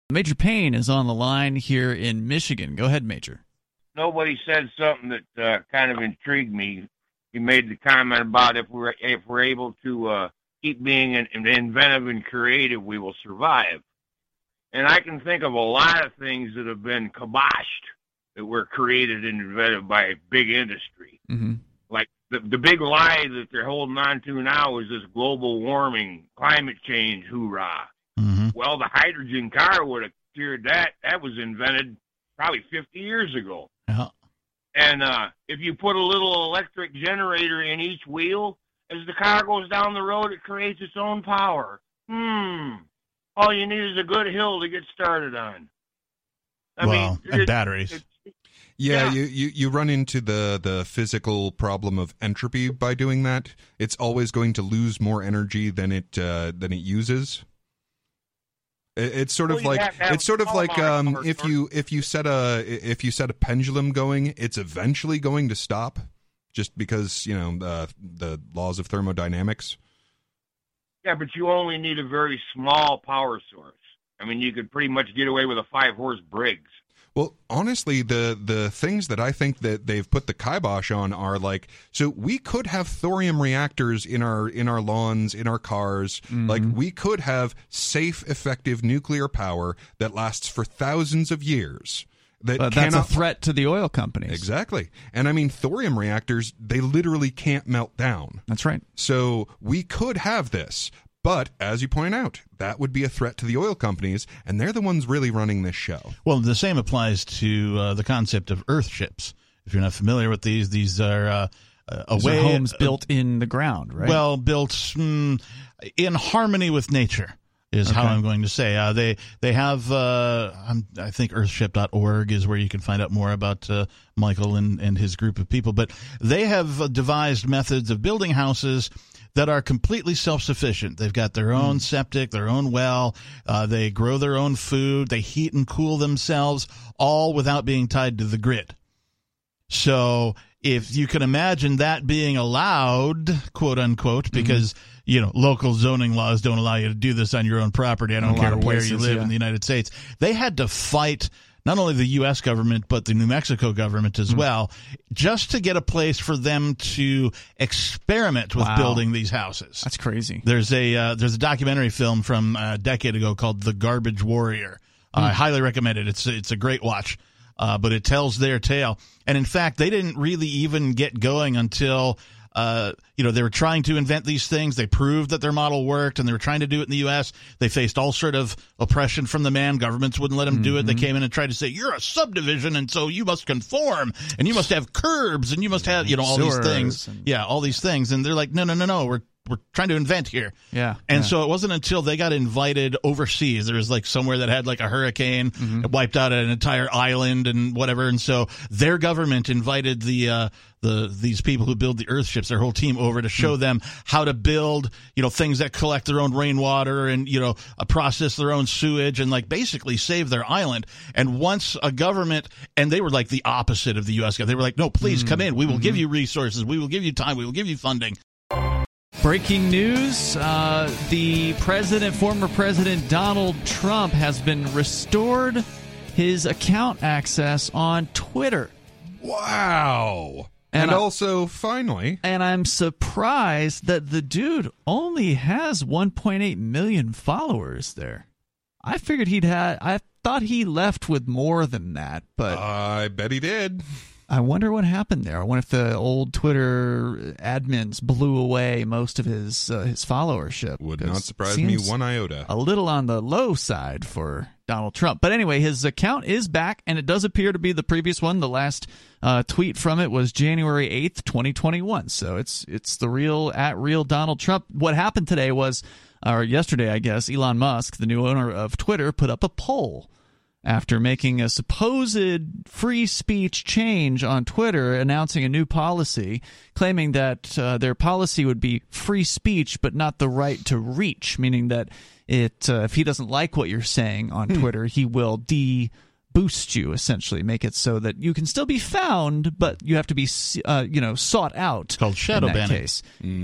Major Payne is on the line here in Michigan. Go ahead, Major. nobody said something that uh, kind of intrigued me. He made the comment about if we're if we're able to uh, keep being in, inventive and creative, we will survive. And I can think of a lot of things that have been kiboshed that were created and invented by big industry. Mm-hmm. Like the the big lie that they're holding on to now is this global warming, climate change, hoorah. hmm Well, the hydrogen car would have cured that. That was invented probably 50 years ago. Yeah. And uh, if you put a little electric generator in each wheel, as the car goes down the road, it creates its own power. Hmm. All you need is a good hill to get started on. I well, mean, and it- batteries. it's- Yeah, Yeah. You, you you run into the the physical problem of entropy by doing that. It's always going to lose more energy than it uh, than it uses. It- It's sort of Well, like have to have it's sort of like um, if you if you set a if you set a pendulum going, it's eventually going to stop, just because you know uh, the laws of thermodynamics. yeah, but you only need a very small power source. I mean, you could pretty much get away with a five horse Briggs. Well, honestly, the the things that I think that they've put the kibosh on are like so we could have thorium reactors in our in our lawns, in our cars. Mm-hmm. Like we could have safe, effective nuclear power that lasts for thousands of years. That But that's a threat to the oil companies. exactly. And I mean, thorium reactors they literally can't melt down. That's right. So we could have this. But as you point out, that would be a threat to the oil companies, and they're the ones really running this show. Well, the same applies to uh, the concept of Earth ships. If you're not familiar with these, these are uh, a These are way homes built in the ground, right? well built mm, in harmony with nature is how I'm going to say. Uh, they they have uh, I'm, I think Earthship.org is where you can find out more about uh, Michael and, and his group of people. But they have uh, devised methods of building houses that are completely self-sufficient. They've got their own septic, their own well. Uh, they grow their own food. They heat and cool themselves, all without being tied to the grid. So if you can imagine that being allowed, quote unquote, Mm-hmm. because you know local zoning laws don't allow you to do this on your own property. I don't care of where you live yeah. in the United States. They had to fight not only the U.S. government but the New Mexico government Hmm. as well, just to get a place for them to experiment with Wow. building these houses. that's crazy. There's a uh, there's a documentary film from a decade ago called The Garbage Warrior. Hmm. I highly recommend it. It's it's a great watch, uh, but it tells their tale. And in fact, they didn't really even get going until uh, you know they were trying to invent these things. They proved that their model worked, and they were trying to do it in the U.S. They faced all sort of oppression from the man. Governments wouldn't let them do it. They Mm-hmm. came in and tried to say you're a subdivision, and so you must conform, and you must have curbs, and you must have you know all Sewers these things. and- Yeah, all these things, and they're like, no, no, no, no. We're we're trying to invent here. Yeah. And yeah. so it wasn't until they got invited overseas. There was like somewhere that had like a hurricane, Mm-hmm. wiped out an entire island and whatever. And so their government invited the uh, the these people who build the Earth ships, their whole team, over to show Hmm. them how to build, you know, things that collect their own rainwater and you know uh, process their own sewage and like basically save their island. And once a government, and they were like the opposite of the U.S. government. They were like, no, please Hmm. come in. We will Mm-hmm. give you resources. We will give you time. We will give you funding. Breaking news uh, the president, former President Donald Trump, has been restored his account access on Twitter. Wow. And And, I- also, finally, And I'm surprised that the dude only has 1.8 million followers there. I figured he'd had, I thought he left with more than that, but I bet he did. I wonder what happened there. I wonder if the old Twitter admins blew away most of his uh, his followership. Would not surprise me one iota. A little on the low side for Donald Trump. But anyway, his account is back, and it does appear to be the previous one. The last uh, tweet from it was January eighth, twenty twenty one. So it's it's the real at real Donald Trump. What happened today was, or yesterday, I guess, Elon Musk, the new owner of Twitter, put up a poll after making a supposed free speech change on Twitter, announcing a new policy, claiming that uh, their policy would be free speech but not the right to reach, meaning that it uh, if he doesn't like what you're saying on Twitter, he will de boost you essentially make it so that you can still be found but you have to be uh, you know sought out it's called shadow in that banning. case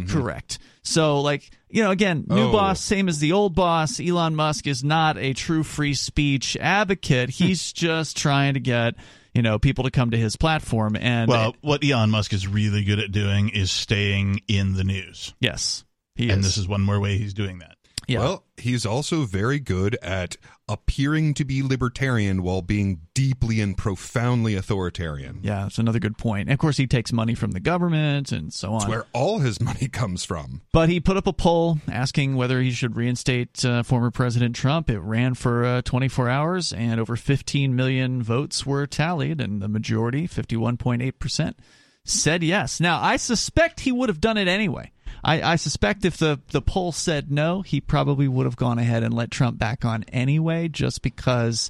correct so like you know again new Oh. boss same as the old boss elon musk is not a true free speech advocate he's just trying to get you know people to come to his platform and Well, what Elon Musk is really good at doing is staying in the news. yes he and is this is one more way he's doing that. yeah. Well, he's also very good at appearing to be libertarian while being deeply and profoundly authoritarian. yeah that's another good point and of course he takes money from the government and so on That's where all his money comes from. But he put up a poll asking whether he should reinstate uh, former President Trump. It ran for uh, 24 hours, and over 15 million votes were tallied, and the majority, 51.8%, said yes. Now, I suspect he would have done it anyway. I, I suspect if the, the poll said no, he probably would have gone ahead and let Trump back on anyway, just because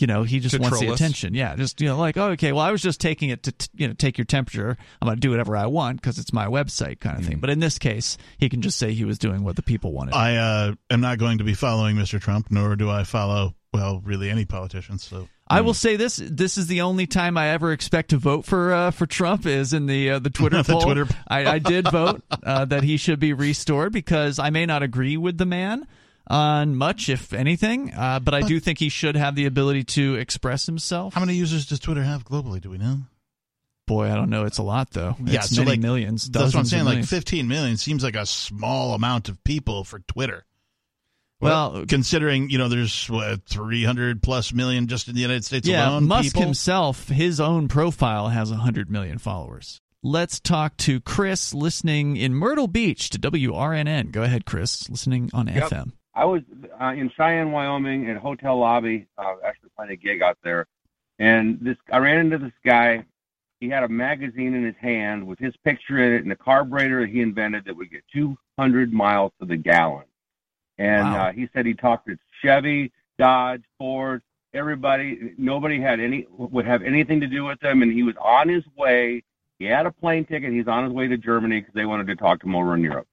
you know he just wants the us. attention yeah just you know like oh, okay well i was just taking it to t- you know take your temperature i'm going to do whatever i want because it's my website kind of Mm. thing but in this case he can just say he was doing what the people wanted I uh, am not going to be following Mr. Trump, nor do I follow, well, really any politicians. So I will say this: this is the only time I ever expect to vote for uh, for Trump is in the uh, the Twitter The poll. Twitter- I, I did vote uh, that he should be restored because I may not agree with the man on much, if anything, uh, but I do think he should have the ability to express himself. how many users does Twitter have globally? Do we know? Boy, I don't know. It's a lot though. Yeah, it's so many like millions. That's what I'm saying. Like 15 million seems like a small amount of people for Twitter. Well, considering you know there's what 300 plus million just in the United States yeah, alone. Musk people. himself, his own profile has 100 million followers. Let's talk to Chris listening in Myrtle Beach to WRNN. Go ahead, Chris, listening on Yep. FM. I was uh, in Cheyenne, Wyoming, in a hotel lobby, uh, actually playing a gig out there, and this I ran into this guy. He had a magazine in his hand with his picture in it and a carburetor that he invented that would get 200 miles to the gallon. And Wow. uh, he said he talked to Chevy, Dodge, Ford, everybody. Nobody had any would have anything to do with them, and he was on his way. He had a plane ticket. He's on his way to Germany because they wanted to talk to him over in Europe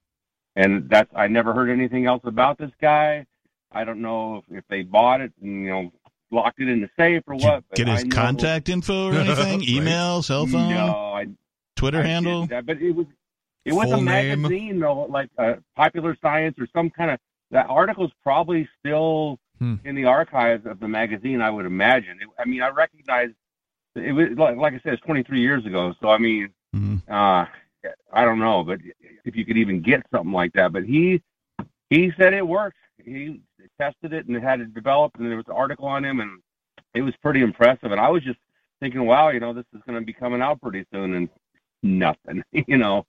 and that's I never heard anything else about this guy. I don't know if, if they bought it and you know locked it in the safe or what. get his contact info or anything? Right. Email, cell phone, No, I, Twitter I handle. didn't. But it was it was a Full name? magazine though, like uh, Popular Science or some kind of. That article's probably still Hmm. in the archives of the magazine. I would imagine. It, I mean, I recognize it was like, like I said, it's 23 years ago. So I mean, Mhm. uh, I don't know, but if you could even get something like that. But he he said it worked. He tested it and it had it developed, and there was an article on him, and it was pretty impressive. And I was just thinking, wow, you know, this is going to be coming out pretty soon, and nothing, you know.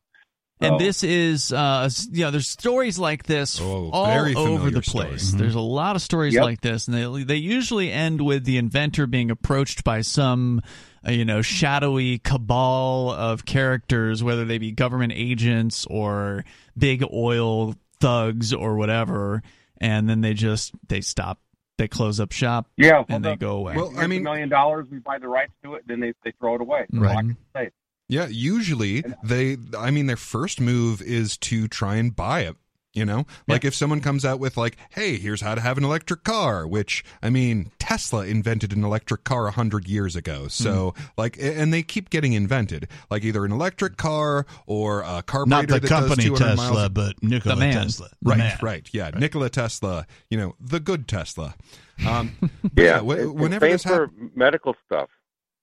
And Oh. this is, uh, you know, there's stories like this Oh, all over familiar the story. place. There's a lot of stories Yep. like this, and they they usually end with the inventor being approached by some, uh, you know, shadowy cabal of characters, whether they be government agents or big oil thugs or whatever, and then they just they stop, they close up shop, Yeah, and well, they go away. Well, i I a mean, million dollars. We buy the rights to it, then they they throw it away. Right. Lock it safe. Yeah, usually they I mean their first move is to try and buy it. You know, like if someone comes out with like, "Hey, here's how to have an electric car," which I mean, Tesla invented an electric car a hundred years ago. So, like, and they keep getting invented, like either an electric car or a carburetor Not the that company 200 Tesla, miles. but Nikola man. Tesla. The Right, man. right, yeah, Nikola Tesla, you know, the good Tesla. Um, but Yeah, wh- and- and whenever same this for happens, medical stuff.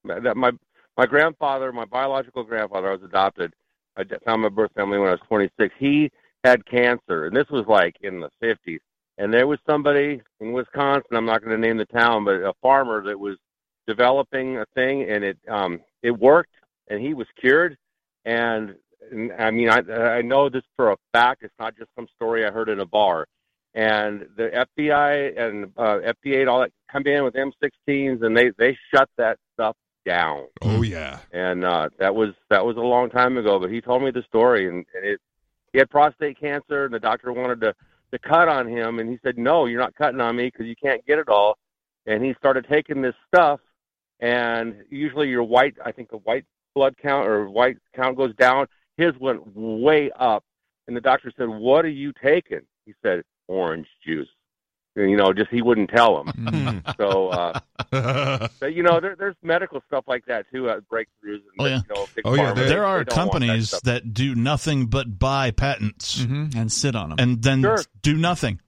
That my my grandfather, my biological grandfather, I was adopted. I found my birth family when I was 26. He had cancer, and this was like in the 50s. And there was somebody in Wisconsin. I'm not going to name the town, but a farmer that was developing a thing, and it um it worked, and he was cured. And, and I mean, I I know this for a fact. It's not just some story I heard in a bar and the FBI and uh, FDA and all that come in with M16s, and they they shut that stuff down. oh yeah, And uh, that was that was a long time ago. But he told me the story, and, and it he had prostate cancer, and the doctor wanted to to cut on him, and he said, "No, you're not cutting on me because you can't get it all." And he started taking this stuff, and usually your white, I think the white blood count or white count goes down. His went way up, and the doctor said, "What are you taking?" He said, "Orange juice." And, you know, just he wouldn't tell him. Mm. So, uh, but, you know, there, there's medical stuff like that too, uh, breakthroughs. And, Oh, yeah. You know, big Oh, yeah, there- There are they that companies that do nothing but buy patents Mhm, and sit on them. and then Sure. do nothing.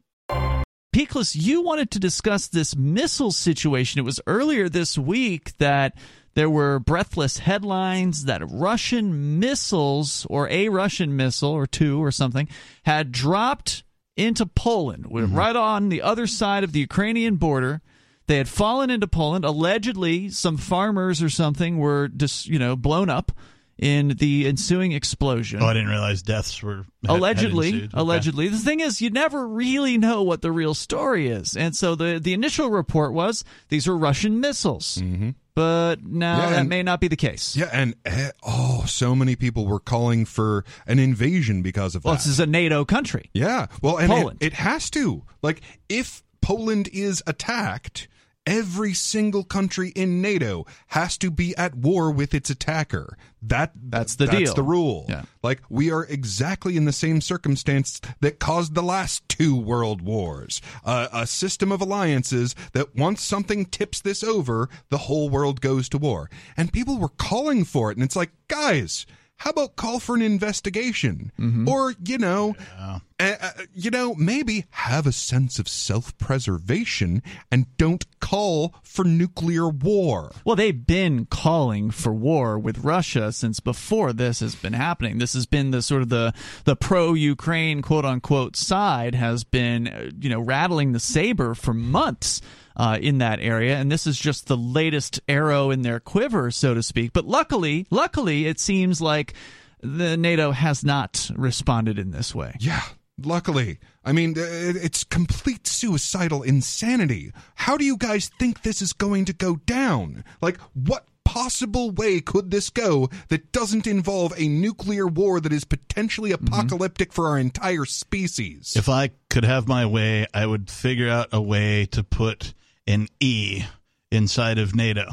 Peakless, you wanted to discuss this missile situation. It was earlier this week that there were breathless headlines that Russian missiles, or a Russian missile, or two, or something, had dropped into Poland, We're right on the other side of the Ukrainian border. They had fallen into Poland. Allegedly, some farmers or something were just, you know, blown up in the ensuing explosion Oh, I didn't realize deaths were had- had allegedly. Okay. allegedly the thing is you never really know what the real story is and so the the initial report was these were russian missiles Mhm. But now Yeah, that and- may not be the case Yeah, and eh, oh, so many people were calling for an invasion because of well that. this is a nato country yeah, well, and it- Poland. It, has to. Like, if Poland is attacked, every single country in NATO has to be at war with its attacker. That That's the that's deal. the rule. Yeah. Like, we are exactly in the same circumstance that caused the last two world wars. Uh, a system of alliances that once something tips this over, the whole world goes to war. And people were calling for it, and it's like, guys. How about call for an investigation? Mm-hmm. Or, you know, uh, uh, you know, maybe have a sense of self-preservation and don't call for nuclear war. well they've been calling for war with russia since before this has been happening this has been the sort of the the pro-ukraine quote unquote side has been uh, you know rattling the saber for months uh, in that area, and this is just the latest arrow in their quiver, so to speak. But luckily, luckily, it seems like the NATO has not responded in this way. Yeah, luckily. I mean, it's complete suicidal insanity. How do you guys think this is going to go down? Like, what possible way could this go that doesn't involve a nuclear war that is potentially apocalyptic for our entire species? If I could have my way, I would figure out a way to put an E inside of NATO.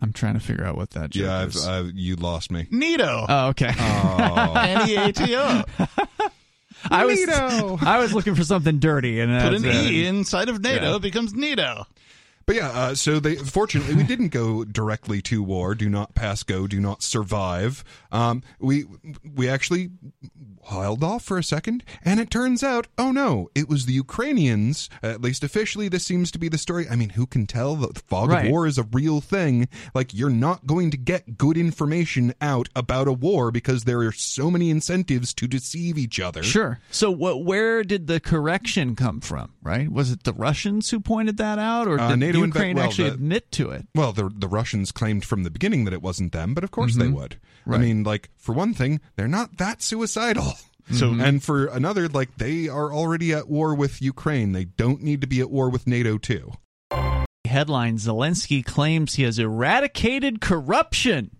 I'm trying to figure out what that joke yeah, I've, is. uh, you lost me. NATO. oh, okay. Oh. N E A T O. I was NATO. I was looking for something dirty, and Put that's an it. E inside of NATO, Yeah. it becomes NATO. But yeah, uh, so they fortunately we didn't go directly to war. Do not pass go. Do not survive. Um, we we actually held off for a second, and it turns out, oh no, it was the Ukrainians. At least officially, this seems to be the story. I mean, who can tell? The fog Right. of war is a real thing. Like you're not going to get good information out about a war because there are so many incentives to deceive each other. Sure. So, what? Where did the correction come from? Right? Was it the Russians who pointed that out, or Uh, NATO to invent- Ukraine well, actually the- admit to it. Well, the the Russians claimed from the beginning that it wasn't them, but of course they mm-hmm. would. I mean, like for one thing, they're not that suicidal. So- and for another, like they are already at war with Ukraine. They don't need to be at war with NATO too. Headline Zelensky claims he has eradicated corruption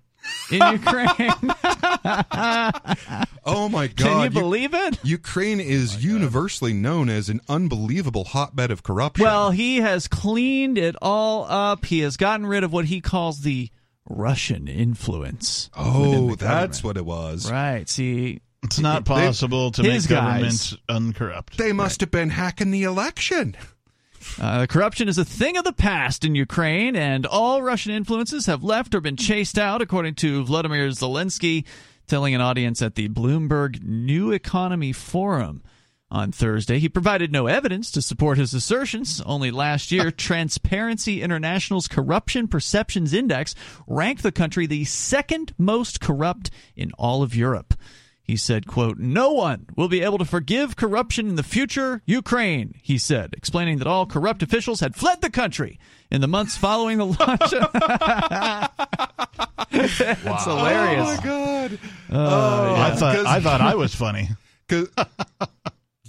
in Ukraine. Oh my God! Can you U- believe it? Ukraine is oh universally known as an unbelievable hotbed of corruption. Well, he has cleaned it all up. He has gotten rid of what he calls the Russian influence. oh, that's government. what it was. Right. See, It's not They- possible to make guys- government uncorrupt. They must have been hacking the election. Uh, corruption is a thing of the past in Ukraine, and all Russian influences have left or been chased out, according to Vladimir Zelensky, telling an audience at the Bloomberg New Economy Forum on Thursday. He provided no evidence to support his assertions. Only last year, Transparency International's Corruption Perceptions Index ranked the country the second most corrupt in all of Europe. He said, quote, No one will be able to forgive corruption in the future Ukraine, he said, explaining that all corrupt officials had fled the country in the months following the launch. It's hilarious. Oh my God! Uh, oh, I thought 'cause- I thought I was funny. 'Cause-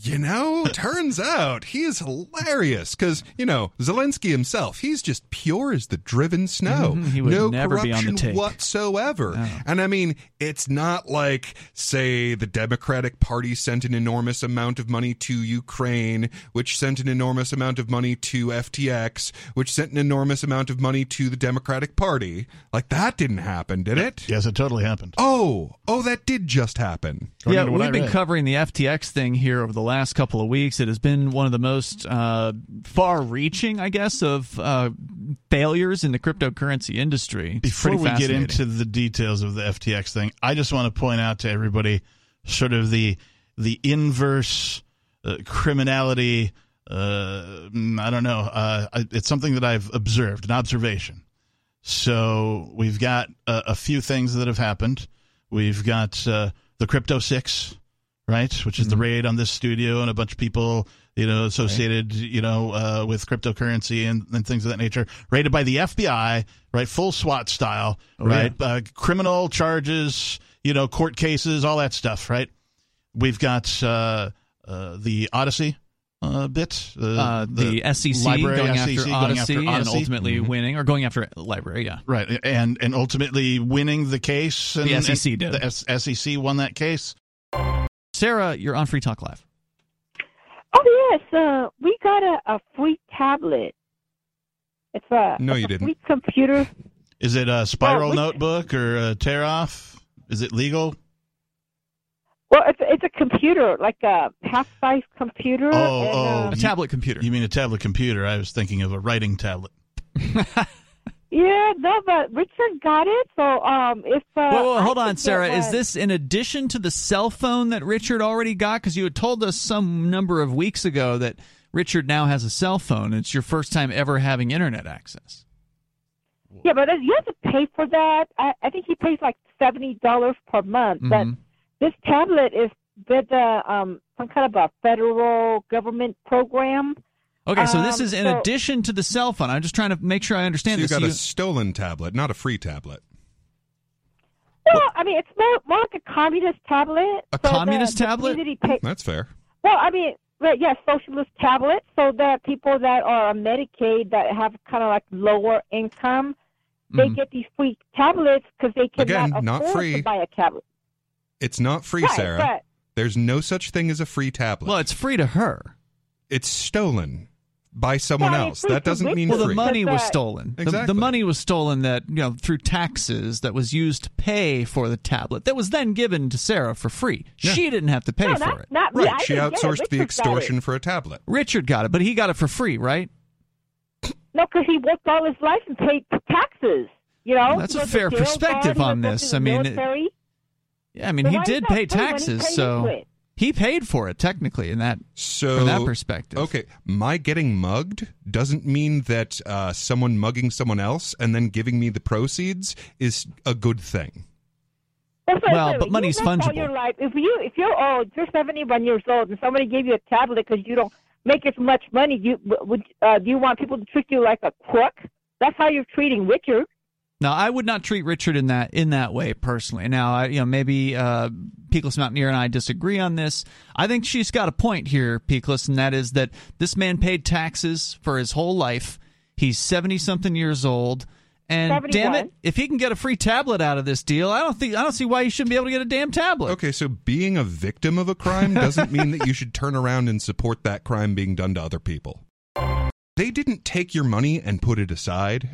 you know, turns out he is hilarious because, you know, Zelensky himself, he's just pure as the driven snow. Mhm, he would no never be on the corruption take. whatsoever. And I mean, it's not like, say, the Democratic Party sent an enormous amount of money to Ukraine, which sent an enormous amount of money to FTX, which sent an enormous amount of money to the Democratic Party. Like, that didn't happen, did it? Yes, it totally happened. Oh, oh, that did just happen. According yeah, we've been covering the FTX thing here over the last couple of weeks. It has been one of the most uh, far-reaching, I guess, of uh, failures in the cryptocurrency industry. It's Before we get into the details of the FTX thing, I just want to point out to everybody sort of the the inverse uh, criminality. Uh, I don't know. Uh, it's something that I've observed, an observation. So we've got a, a few things that have happened. We've got uh, the Crypto Six, right, which is the raid on this studio and a bunch of people, you know, associated, you know, uh, with cryptocurrency and, and things of that nature, raided by the FBI, right, full SWAT style, right, uh, criminal charges, you know, court cases, all that stuff, right. We've got uh, uh, the Odysee uh, bit, uh, the, SEC LBRY going SEC after going Odysee, after and Odysee. Mm-hmm. ultimately winning, or going after LBRY. Yeah, Right, and and ultimately winning the case. And, The SEC and did. The S- SEC won that case. Sarah, you're on Free Talk Live. Oh yes, uh, we got a, a free tablet. It's a No, it's you a didn't. free computer. Is it a spiral which- notebook or a tear off? Is it legal? Well, it's it's a computer, like a half size computer. Oh, and, oh, um, A tablet computer. You mean a tablet computer? I was thinking of a writing tablet. yeah, no, but Richard got it. So um, if uh, whoa, I hold on, Sarah. Is this in addition to the cell phone that Richard already got? Because you had told us some number of weeks ago that Richard now has a cell phone. It's your first time ever having internet access. Yeah, but you have to pay for that. I, I think he pays like seventy dollars per month. But this tablet is with uh, um some kind of a federal government program. Okay, so this Um, is in so- addition to the cell phone. I'm just trying to make sure I So understand you this. got You- a stolen tablet, not a free tablet. Well, I mean, it's more, more like a communist tablet. A so communist the tablet? pay- That's fair. well, I mean, well, yeah, socialist tablet, so that people that are on Medicaid that have kind of like lower income, they Mhm. get these free tablets because they cannot Again, not afford free. to buy a tablet. It's not free, right, Sarah. Right. There's no such thing as a free tablet. well, it's free to her. it's stolen by someone Yeah, else. That doesn't mean Well, Well, the money was Because, stolen. The- The, money was stolen that you know through taxes that was used to pay for the tablet that was then given to Sarah for free. Yeah. She didn't have to pay No, for not, it. not me. right. I She didn't get it. outsourced the Richard got it. extortion for a tablet. Richard got it, but he got it for free, right? No, because he worked all his life and paid taxes. You know, That's a fair perspective on this. I mean, it- Yeah, I mean So he why did pay free he taxes, so it? He paid for it technically in that So from that perspective. Okay, my getting mugged doesn't mean that uh, someone mugging someone else and then giving me the proceeds is a good thing. Well, Well, but money's worked all fungible. your life. If you if you're old, you're 71 years old, and somebody gave you a tablet because you don't make as much money, you would uh, do you want people to treat you like a crook? That's how you're treating Richard. Now, I would not treat Richard in that in that way personally. Now, I, you know, maybe uh, Peakless Mountaineer and I disagree on this. I think she's got a point here, Peakless, and that is that this man paid taxes for his whole life. He's seventy something years old, and 71. damn it, if he can get a free tablet out of this deal, I don't think I don't see why he shouldn't be able to get a damn tablet. Okay, so being a victim of a crime doesn't mean that you should turn around and support that crime being done to other people. They didn't take your money and put it aside.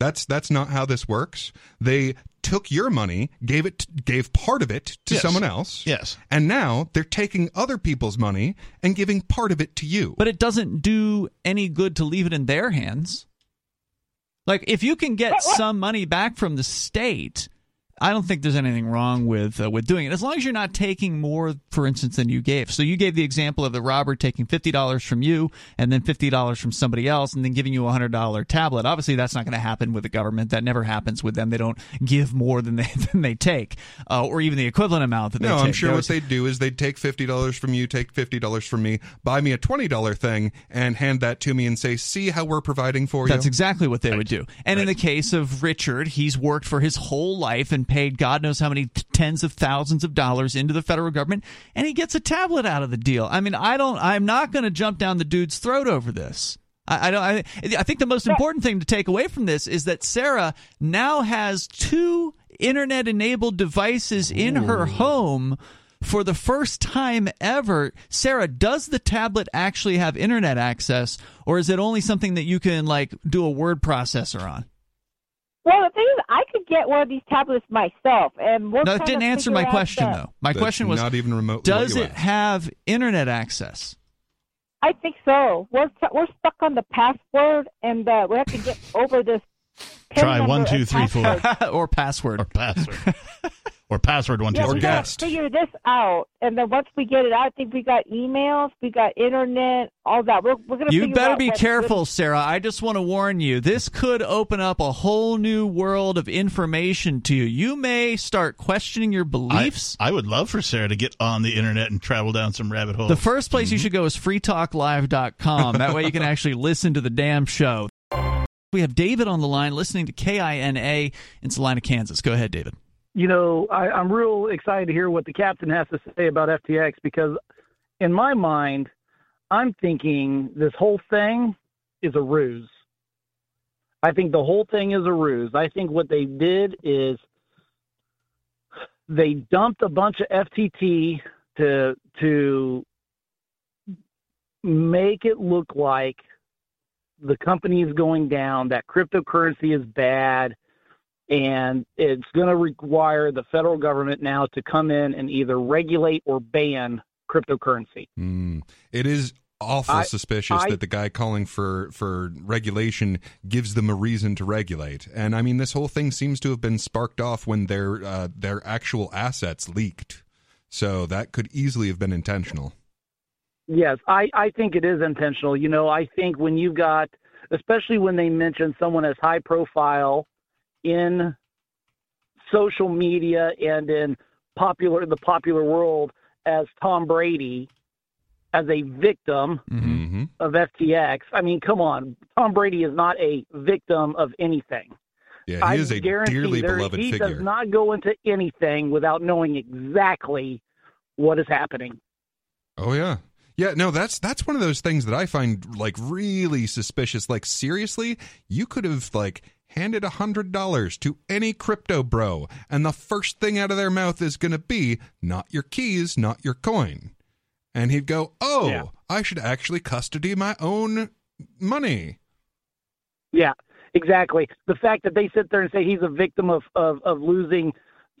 That's that's not how this works. They took your money, gave it gave part of it to Yes. someone else. Yes. And now they're taking other people's money and giving part of it to you. But it doesn't do any good to leave it in their hands. Like if you can get some money back from the state, I don't think there's anything wrong with uh, with doing it as long as you're not taking more, for instance, than you gave. So you gave the example of the robber taking fifty dollars from you and then fifty dollars from somebody else, and then giving you a hundred dollar tablet. Obviously, that's not going to happen with the government. That never happens with them. They don't give more than they than they take, uh, or even the equivalent amount that they no. I'm sure what they'd do is they'd take fifty dollars from you, take fifty dollars from me, buy me a twenty dollar thing, and hand that to me and say, "See how we're providing for you." That's exactly what they would do. And in the case of Richard, he's worked for his whole life and paid God knows how many t- tens of thousands of dollars into the federal government, and he gets a tablet out of the deal. I mean, I don't. I'm not going to jump down the dude's throat over this. I, I don't. I, I think the most important thing to take away from this is that Sarah now has two internet-enabled devices in her home. For the first time ever, Sarah, does the tablet actually have internet access, or is it only something that you can like do a word processor on? Well, the thing is, I could get one of these tablets myself, and we're No, that trying didn't answer my question the- though. My That's question was not even remotely. Does it asked. have internet access? I think so. We're we're stuck on the password, and uh, we have to get over this. Try number one, two, and three, four. or password? Or password. or password one, two, Yeah, three, we four. guest. figure this out, and then once we get it out, I think we got emails, we got internet, all that. We're, we're gonna. You better out be what- careful, Sarah. I just want to warn you. This could open up a whole new world of information to you. You may start questioning your beliefs. I would love for Sarah to get on the internet and travel down some rabbit holes. the first place you Mm-hmm. should go is freetalklive.com. That way you can actually listen to the damn show. We have David on the line listening to KINA in Salina, Kansas. Go ahead, David. You know, I, I'm real excited to hear what the captain has to say about FTX because, in my mind, I'm thinking this whole thing is a ruse. I think the whole thing is a ruse. I think what they did is they dumped a bunch of FTT to to make it look like the company is going down, that cryptocurrency is bad, and it's going to require the federal government now to come in and either regulate or ban cryptocurrency. Mm. It is awful I- suspicious I- that the guy calling for for regulation gives them a reason to regulate. And I mean, this whole thing seems to have been sparked off when their uh, their actual assets leaked. So that could easily have been intentional. Yes, I, I think it is intentional. You know, I think when you've got, especially when they mention someone as high profile in social media and in popular the popular world as Tom Brady as a victim Mm-hmm. of FTX. I mean, come on, Tom Brady is not a victim of anything. Yeah, he I is a dearly there- beloved he figure. does not go into anything without knowing exactly what is happening. Oh yeah. Yeah, no, that's that's one of those things that I find like really suspicious. Like seriously, you could have like handed a hundred dollars to any crypto bro, and the first thing out of their mouth is gonna be not your keys, not your coin. And he'd go, Oh, Yeah. I should actually custody my own money. Yeah, exactly. The fact that they sit there and say he's a victim of of, of losing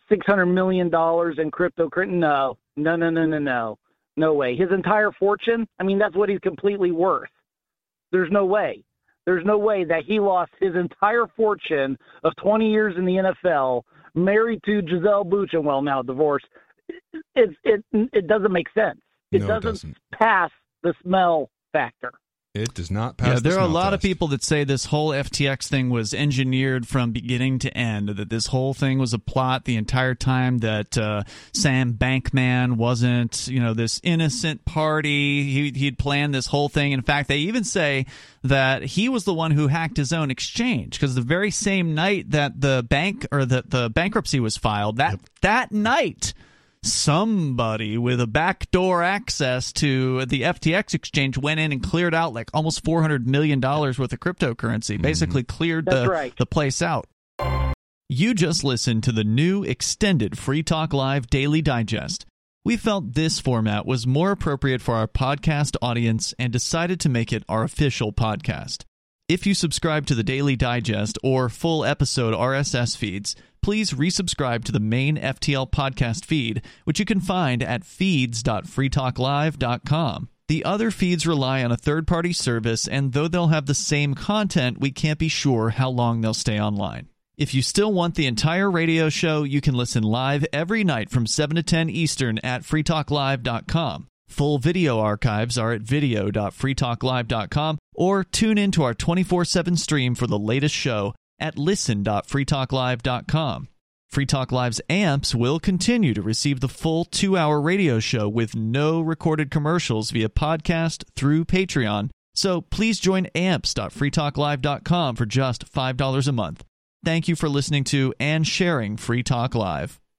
six hundred million dollars in cryptocurrency. No, no, no, no, no, no, no way. His entire fortune. I mean, that's what he's completely worth. There's no way. There's no way that he lost his entire fortune of 20 years in the NFL, married to Gisele Bündchen, well now divorced. It it it doesn't make sense. It No, doesn't, doesn't. pass the smell factor. It does not pass. Yeah, the there are a lot of people that say this whole FTX thing was engineered from beginning to end. That this whole thing was a plot the entire time. That uh, Sam Bankman wasn't, you know, this innocent party. He he'd planned this whole thing. In fact, they even say that he was the one who hacked his own exchange because the very same night that the bank or the the bankruptcy was filed, that that night somebody with a backdoor access to the FTX exchange went in and cleared out like almost four hundred million dollars worth of cryptocurrency. Mm-hmm. Basically, cleared That's the right. the place out. You just listened to the new extended Free Talk Live Daily Digest. We felt this format was more appropriate for our podcast audience and decided to make it our official podcast. If you subscribe to the Daily Digest or full episode RSS feeds, please resubscribe to the main FTL podcast feed, which you can find at feeds.freetalklive.com. The other feeds rely on a third party service, and though they'll have the same content, we can't be sure how long they'll stay online. If you still want the entire radio show, you can listen live every night from 7 to 10 Eastern at freetalklive.com. Full video archives are at video.freetalklive.com or tune in to our 24 7 stream for the latest show at listen.freetalklive.com. Free Talk Live's amps will continue to receive the full two hour radio show with no recorded commercials via podcast through Patreon. So please join amps.freetalklive.com for just $5 a month. Thank you for listening to and sharing Free Talk Live.